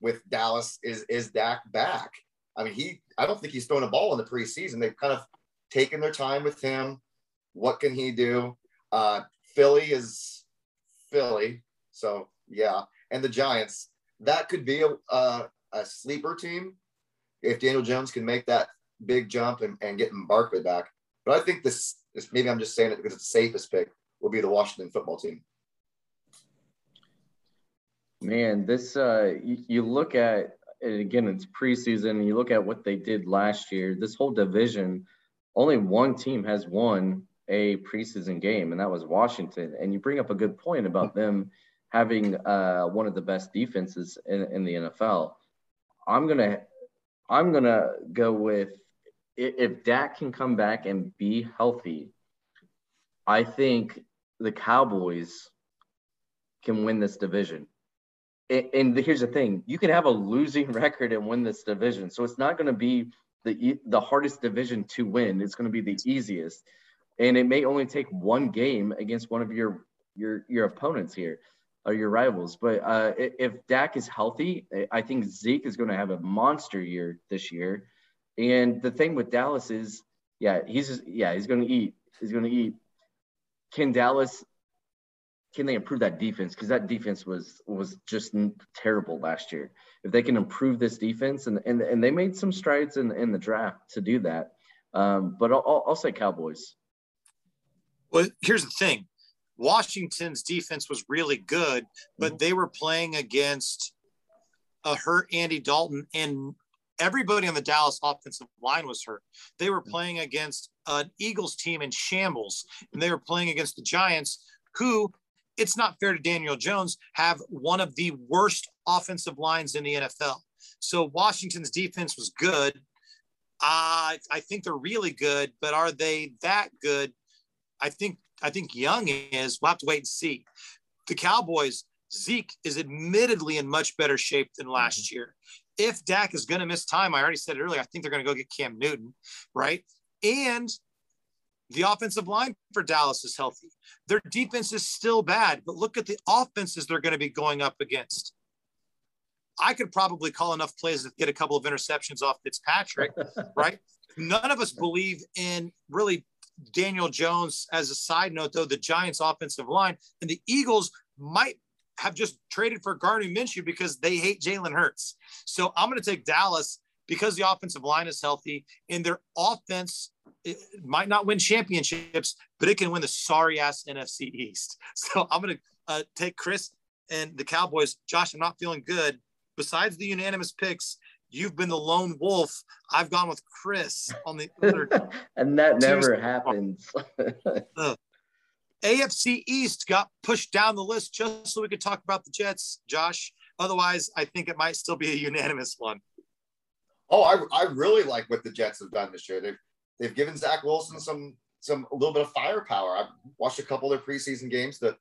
With Dallas, is is Dak back? I mean, he, I don't think he's thrown a ball in the preseason. They've kind of taken their time with him. What can he do? Uh, Philly is Philly. So yeah, and the Giants that could be a, a, a sleeper team if Daniel Jones can make that big jump and, and get Barkley back. But I think this, this maybe I'm just saying it because it's the safest pick will be the Washington football team. Man, this uh, you, you look at it again. It's preseason. You look at what they did last year. This whole division, only one team has won a preseason game, and that was Washington. And you bring up a good point about [LAUGHS] them having uh, one of the best defenses in, in the NFL. I'm gonna I'm gonna go with if Dak can come back and be healthy. I think the Cowboys can win this division. And, here's the thing: you can have a losing [LAUGHS] record and win this division, so it's not going to be the the hardest division to win. It's going to be the easiest, and it may only take one game against one of your your your opponents here or your rivals. But uh, if Dak is healthy, I think Zeke is going to have a monster year this year. And the thing with Dallas is, yeah, he's just, yeah, he's going to eat. He's going to eat. Can Dallas? Can they improve that defense? Because that defense was was just terrible last year. If they can improve this defense, and and, and they made some strides in in the draft to do that. Um, but I'll, I'll say Cowboys. Well, here's the thing Washington's defense was really good, but mm-hmm. they were playing against a hurt Andy Dalton and everybody on the Dallas offensive line was hurt. They were mm-hmm. playing against an Eagles team in shambles, and they were playing against the Giants, who it's not fair to Daniel Jones have one of the worst offensive lines in the NFL. So Washington's defense was good. Uh, I think they're really good, but are they that good? I think I think Young is. We'll have to wait and see. The Cowboys, Zeke is admittedly in much better shape than last mm-hmm. year. If Dak is going to miss time, I already said it earlier, I think they're going to go get Cam Newton, right? And the offensive line for Dallas is healthy. Their defense is still bad, but look at the offenses they're going to be going up against. I could probably call enough plays to get a couple of interceptions off Fitzpatrick, [LAUGHS] right? None of us believe in really Daniel Jones. As a side note, though, the Giants' offensive line and the Eagles might have just traded for Gardner Minshew because they hate Jalen Hurts. So I'm going to take Dallas because the offensive line is healthy and their offense it might not win championships, but it can win the sorry ass NFC East. [LAUGHS] So I'm going to uh, take Chris and the Cowboys. Josh, I'm not feeling good. Besides the unanimous picks, you've been the lone wolf. I've gone with Chris on the other. [LAUGHS] and that never happens. [LAUGHS] uh, AFC East got pushed down the list just so we could talk about the Jets, Josh. Otherwise, I think it might still be a unanimous one. Oh, I, I really like what the Jets have done this year. They've they've given Zach Wilson some some a little bit of firepower. I've watched a couple of their preseason games that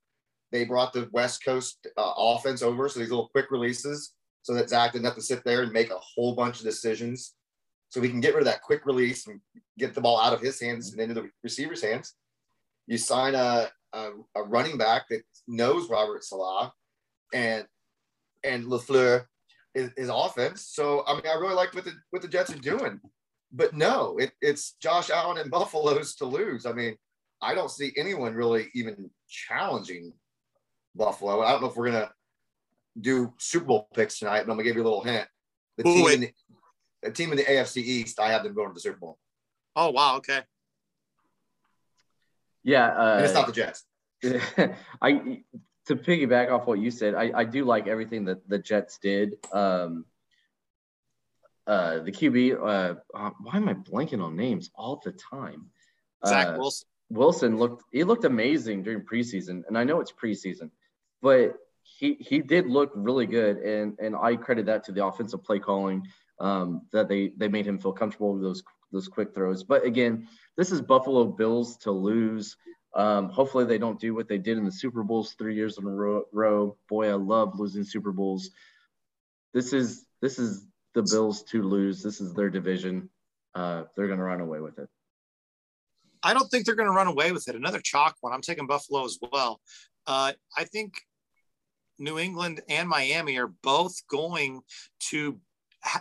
they brought the West Coast uh, offense over, so these little quick releases, so that Zach didn't have to sit there and make a whole bunch of decisions. So we can get rid of that quick release and get the ball out of his hands and into the receiver's hands. You sign a, a, a running back that knows Robert Saleh and and LaFleur his offense. So I mean, I really like what the what the Jets are doing. But no, it, it's Josh Allen and [LAUGHS] Buffalo's to lose. I mean, I don't see anyone really even challenging Buffalo. I don't know if we're gonna do Super Bowl picks tonight, but I'm gonna give you a little hint. The team, in the, the team in the AFC East, I have them going to the Super Bowl. Oh wow, okay. Yeah, uh, and it's not the Jets. [LAUGHS] I to piggyback off what you said, I, I do like everything that the Jets did. Um, uh, the QB, uh, uh, why am I blanking on names all the time? Zach uh, Wilson. Wilson looked he looked amazing during preseason, and I know it's preseason, but he he did look really good, and and I credit that to the offensive play calling um, that they they made him feel comfortable with those those quick throws. But again, this is Buffalo Bills to lose. Um, hopefully they don't do what they did in the Super Bowls three years in a row. Boy, I love losing Super Bowls. This is this is the Bills to lose. This is their division. Uh, they're going to run away with it. I don't think they're going to run away with it. Another chalk one. I'm taking Buffalo as well. Uh, I think New England and Miami are both going to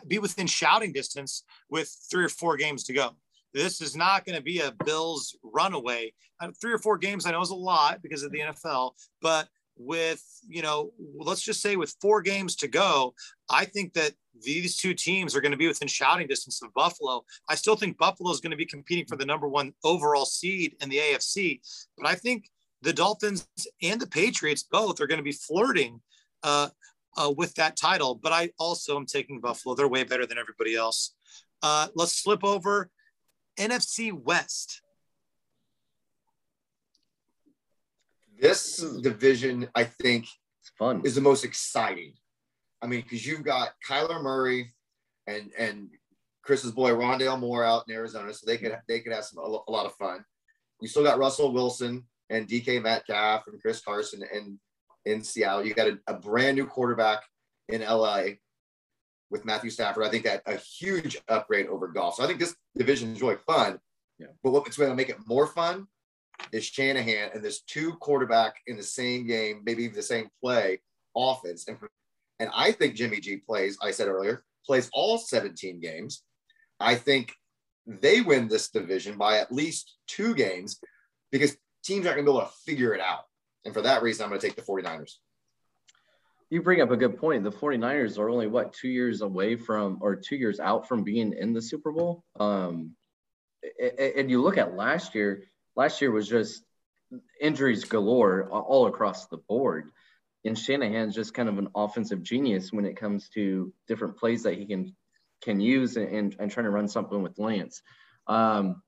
be within shouting distance with three or four games to go. This is not going to be a Bills runaway. Uh, three or four games I know is a lot because of the NFL, but with you know let's just say with four games to go i think that these two teams are going to be within shouting distance of buffalo. I still think buffalo is going to be competing for the number one overall seed in the afc but i think the dolphins and the patriots both are going to be flirting uh, uh, with that title but i also am taking buffalo. They're way better than everybody else. Uh, let's slip over NFC West. This division, I think, it's fun. is the most exciting. I mean, because you've got Kyler Murray and and Chris's boy Rondale Moore out in Arizona, so they could they could have some a lot of fun. You still got Russell Wilson and DK Metcalf and Chris Carson in in Seattle. You got a, a brand new quarterback in LA with Matthew Stafford. I think that a huge upgrade over Goff. So I think this division is really fun. Yeah. But what's going to make it more fun is Shanahan and there's two quarterback in the same game, maybe the same play offense. And, and I think Jimmy G plays, I said earlier, plays all 17 games. I think they win this division by at least two games because teams aren't going to be able to figure it out. And for that reason, I'm going to take the 49ers you bring up a good point. The 49ers are only what two years away from or two years out from being in the Super Bowl. Um, and you look at last year, last year was just injuries galore all across the board. And Shanahan's just kind of an offensive genius when it comes to different plays that he can can use and, and, trying to run something with Lance. Um,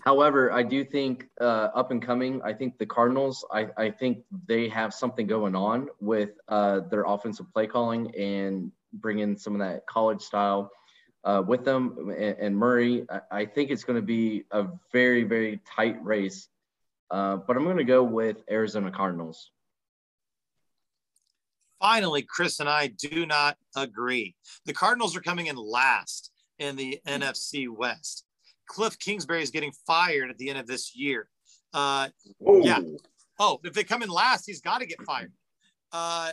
However, I do think uh, up and coming, I think the Cardinals, I, I think they have something going on with uh, their offensive play calling and bringing some of that college style uh, with them. And, and Murray, I, I, think it's going to be a very, very tight race. Uh, but I'm going to go with Arizona Cardinals. Finally, Chris and I do not agree. The Cardinals are coming in last in the NFC West. Cliff Kingsbury is getting fired at the end of this year. Uh, yeah. Oh, if they come in last, he's got to get fired. Uh,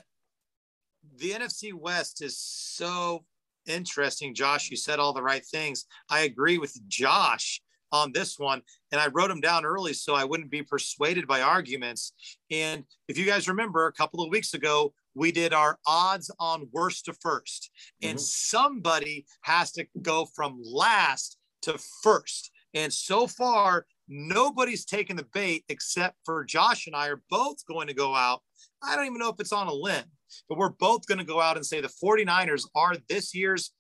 the NFC West is so interesting. Josh, you said all the right things. I agree with Josh on this one. And I wrote them down early so I wouldn't be persuaded by arguments. And if you guys remember, a couple of weeks ago, we did our odds on worst to 1st And mm-hmm. somebody has to go from last to first. And so far, nobody's taken the bait except for Josh and I are both going to go out. I don't even know if it's on a limb, but we're both going to go out and say the 49ers are this year's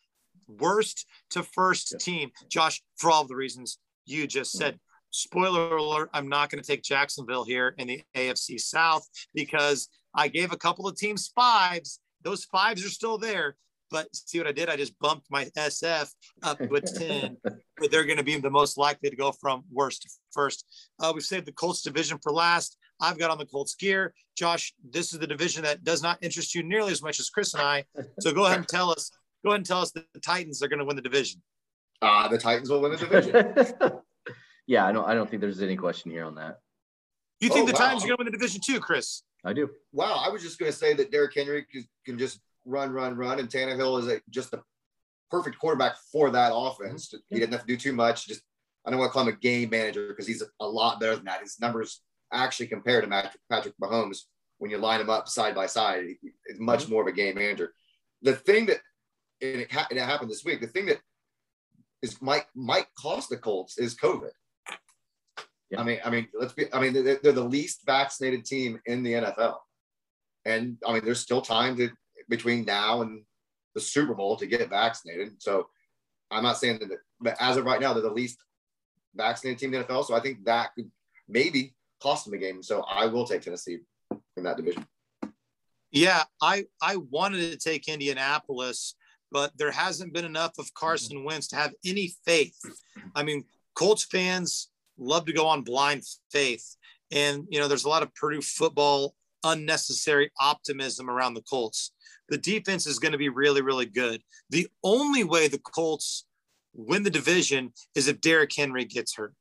worst to first team. Josh, for all the reasons you just said. Spoiler alert, I'm not going to take Jacksonville here in the AFC South because I gave a couple of teams fives. Those fives are still there. But see what I did? I just bumped my SF up to a [LAUGHS] 10. but they're going to be the most likely to go from worst to first. Uh, we've saved the Colts division for last. I've got on the Colts gear. Josh, this is the division that does not interest you nearly as much as Chris and I. So go ahead and tell us. Go ahead and tell us that the Titans are going to win the division. Uh, the Titans will win the division. [LAUGHS] yeah, I don't. I don't think there's any question here on that. You think oh, the wow. Titans are going to win the division too, Chris? I do. Wow, I was just going to say that Derrick Henry can, can just run, run, run, and Tannehill is a, just the perfect quarterback for that offense. He didn't have to do too much. Just I don't want to call him a game manager because he's a, a, lot better than that. His numbers actually compare to Patrick Mahomes when you line them up side by side. It's much mm-hmm. more of a game manager. The thing that and it, ha- and it happened this week. The thing that is might might cost the Colts is COVID. Yeah. I mean, I mean, let's be. I mean, they're, they're, the least vaccinated team in the NFL, and I mean, there's still time to between now and the Super Bowl to get vaccinated. So, I'm not saying that, but as of right now, they're the least vaccinated team in the NFL. So, I think that could maybe cost them a game. So, I will take Tennessee in that division. Yeah, I I wanted to take Indianapolis but there hasn't been enough of Carson Wentz to have any faith. I mean, Colts fans love to go on blind faith. And, you know, there's a lot of Purdue football unnecessary optimism around the Colts. The defense is going to be really, really good. The only way the Colts win the division is if Derrick Henry gets hurt.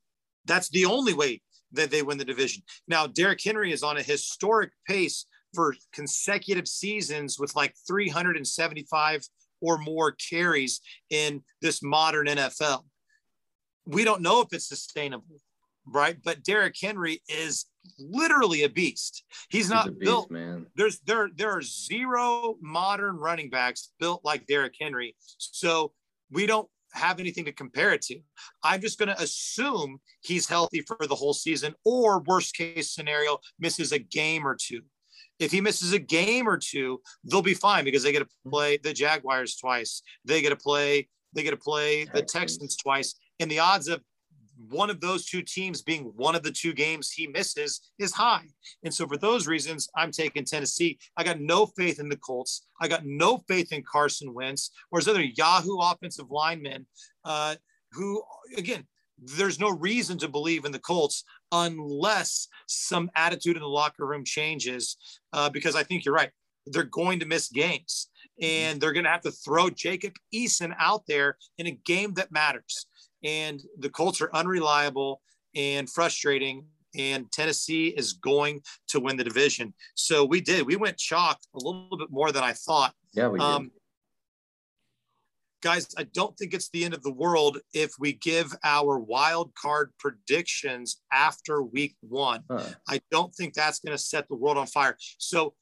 That's the only way that they win the division. Now, Derrick Henry is on a historic pace for consecutive seasons with like 375 or more carries in this modern NFL. We don't know if it's sustainable, right? But Derrick Henry is literally a beast. He's not beast, built, man. There's there there are zero modern running backs built like Derrick Henry. So we don't have anything to compare it to. I'm just going to assume he's healthy for the whole season, or worst case scenario, misses a game or two. If he misses a game or two, they'll be fine because they get to mm-hmm. play the Jaguars twice. They get to play. They get to play the Texans twice. And the odds of one of those two teams being one of the two games he misses is high. And so for those reasons, I'm taking Tennessee. I got no faith in the Colts. I got no faith in Carson Wentz, or his other Yahoo offensive linemen, uh, who again, there's no reason to believe in the Colts unless some attitude in the locker room changes. Uh, because I think you're right. They're going to miss games and they're going to have to throw Jacob Eason out there in a game that matters. And the Colts are unreliable and frustrating. And Tennessee is going to win the division. So we did. We went chalk a little bit more than I thought. Yeah, we did. Um, guys, I don't think it's the end of the world if we give our wild card predictions after week one. Huh. I don't think that's going to set the world on fire. So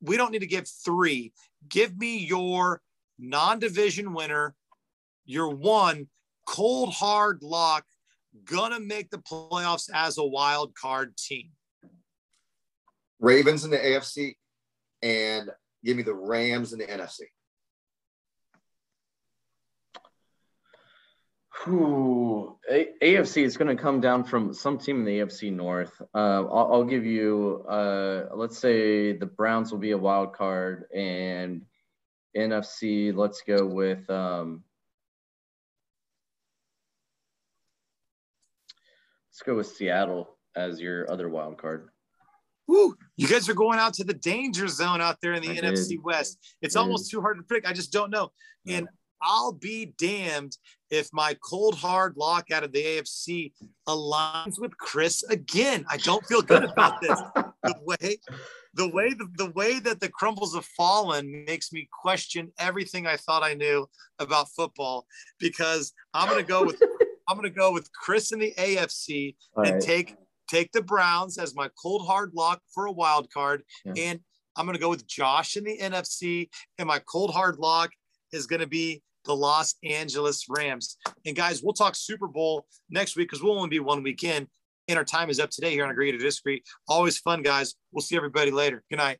we don't need to give three. Give me your non division winner, your one cold hard lock, gonna make the playoffs as a wild card team. Ravens in the AFC and give me the Rams in the NFC. Who AFC is going to come down from some team in the AFC North. Uh, I'll, I'll, give you, uh, let's say the Browns will be a wild card, and NFC. Let's go with. Um, let's go with Seattle as your other wild card. Woo, you guys are going out to the danger zone out there in the I NFC did. West. It's almost too hard to predict. I just don't know. And I'll be damned if my cold hard lock out of the AFC aligns with Chris again. I don't feel good about this. [LAUGHS] the way the way the, the way that the crumbles have fallen makes me question everything I thought I knew about football because I'm gonna go with [LAUGHS] I'm gonna go with Chris in the AFC All and right. take take the Browns as my cold hard lock for a wild card. Yeah. And I'm gonna go with Josh in the NFC, and my cold hard lock is gonna be the Los Angeles Rams. And guys, we'll talk Super Bowl next week because we'll only be one weekend. And our time is up today here on Agree to Disagree. Always fun, guys. We'll see everybody later. Good night.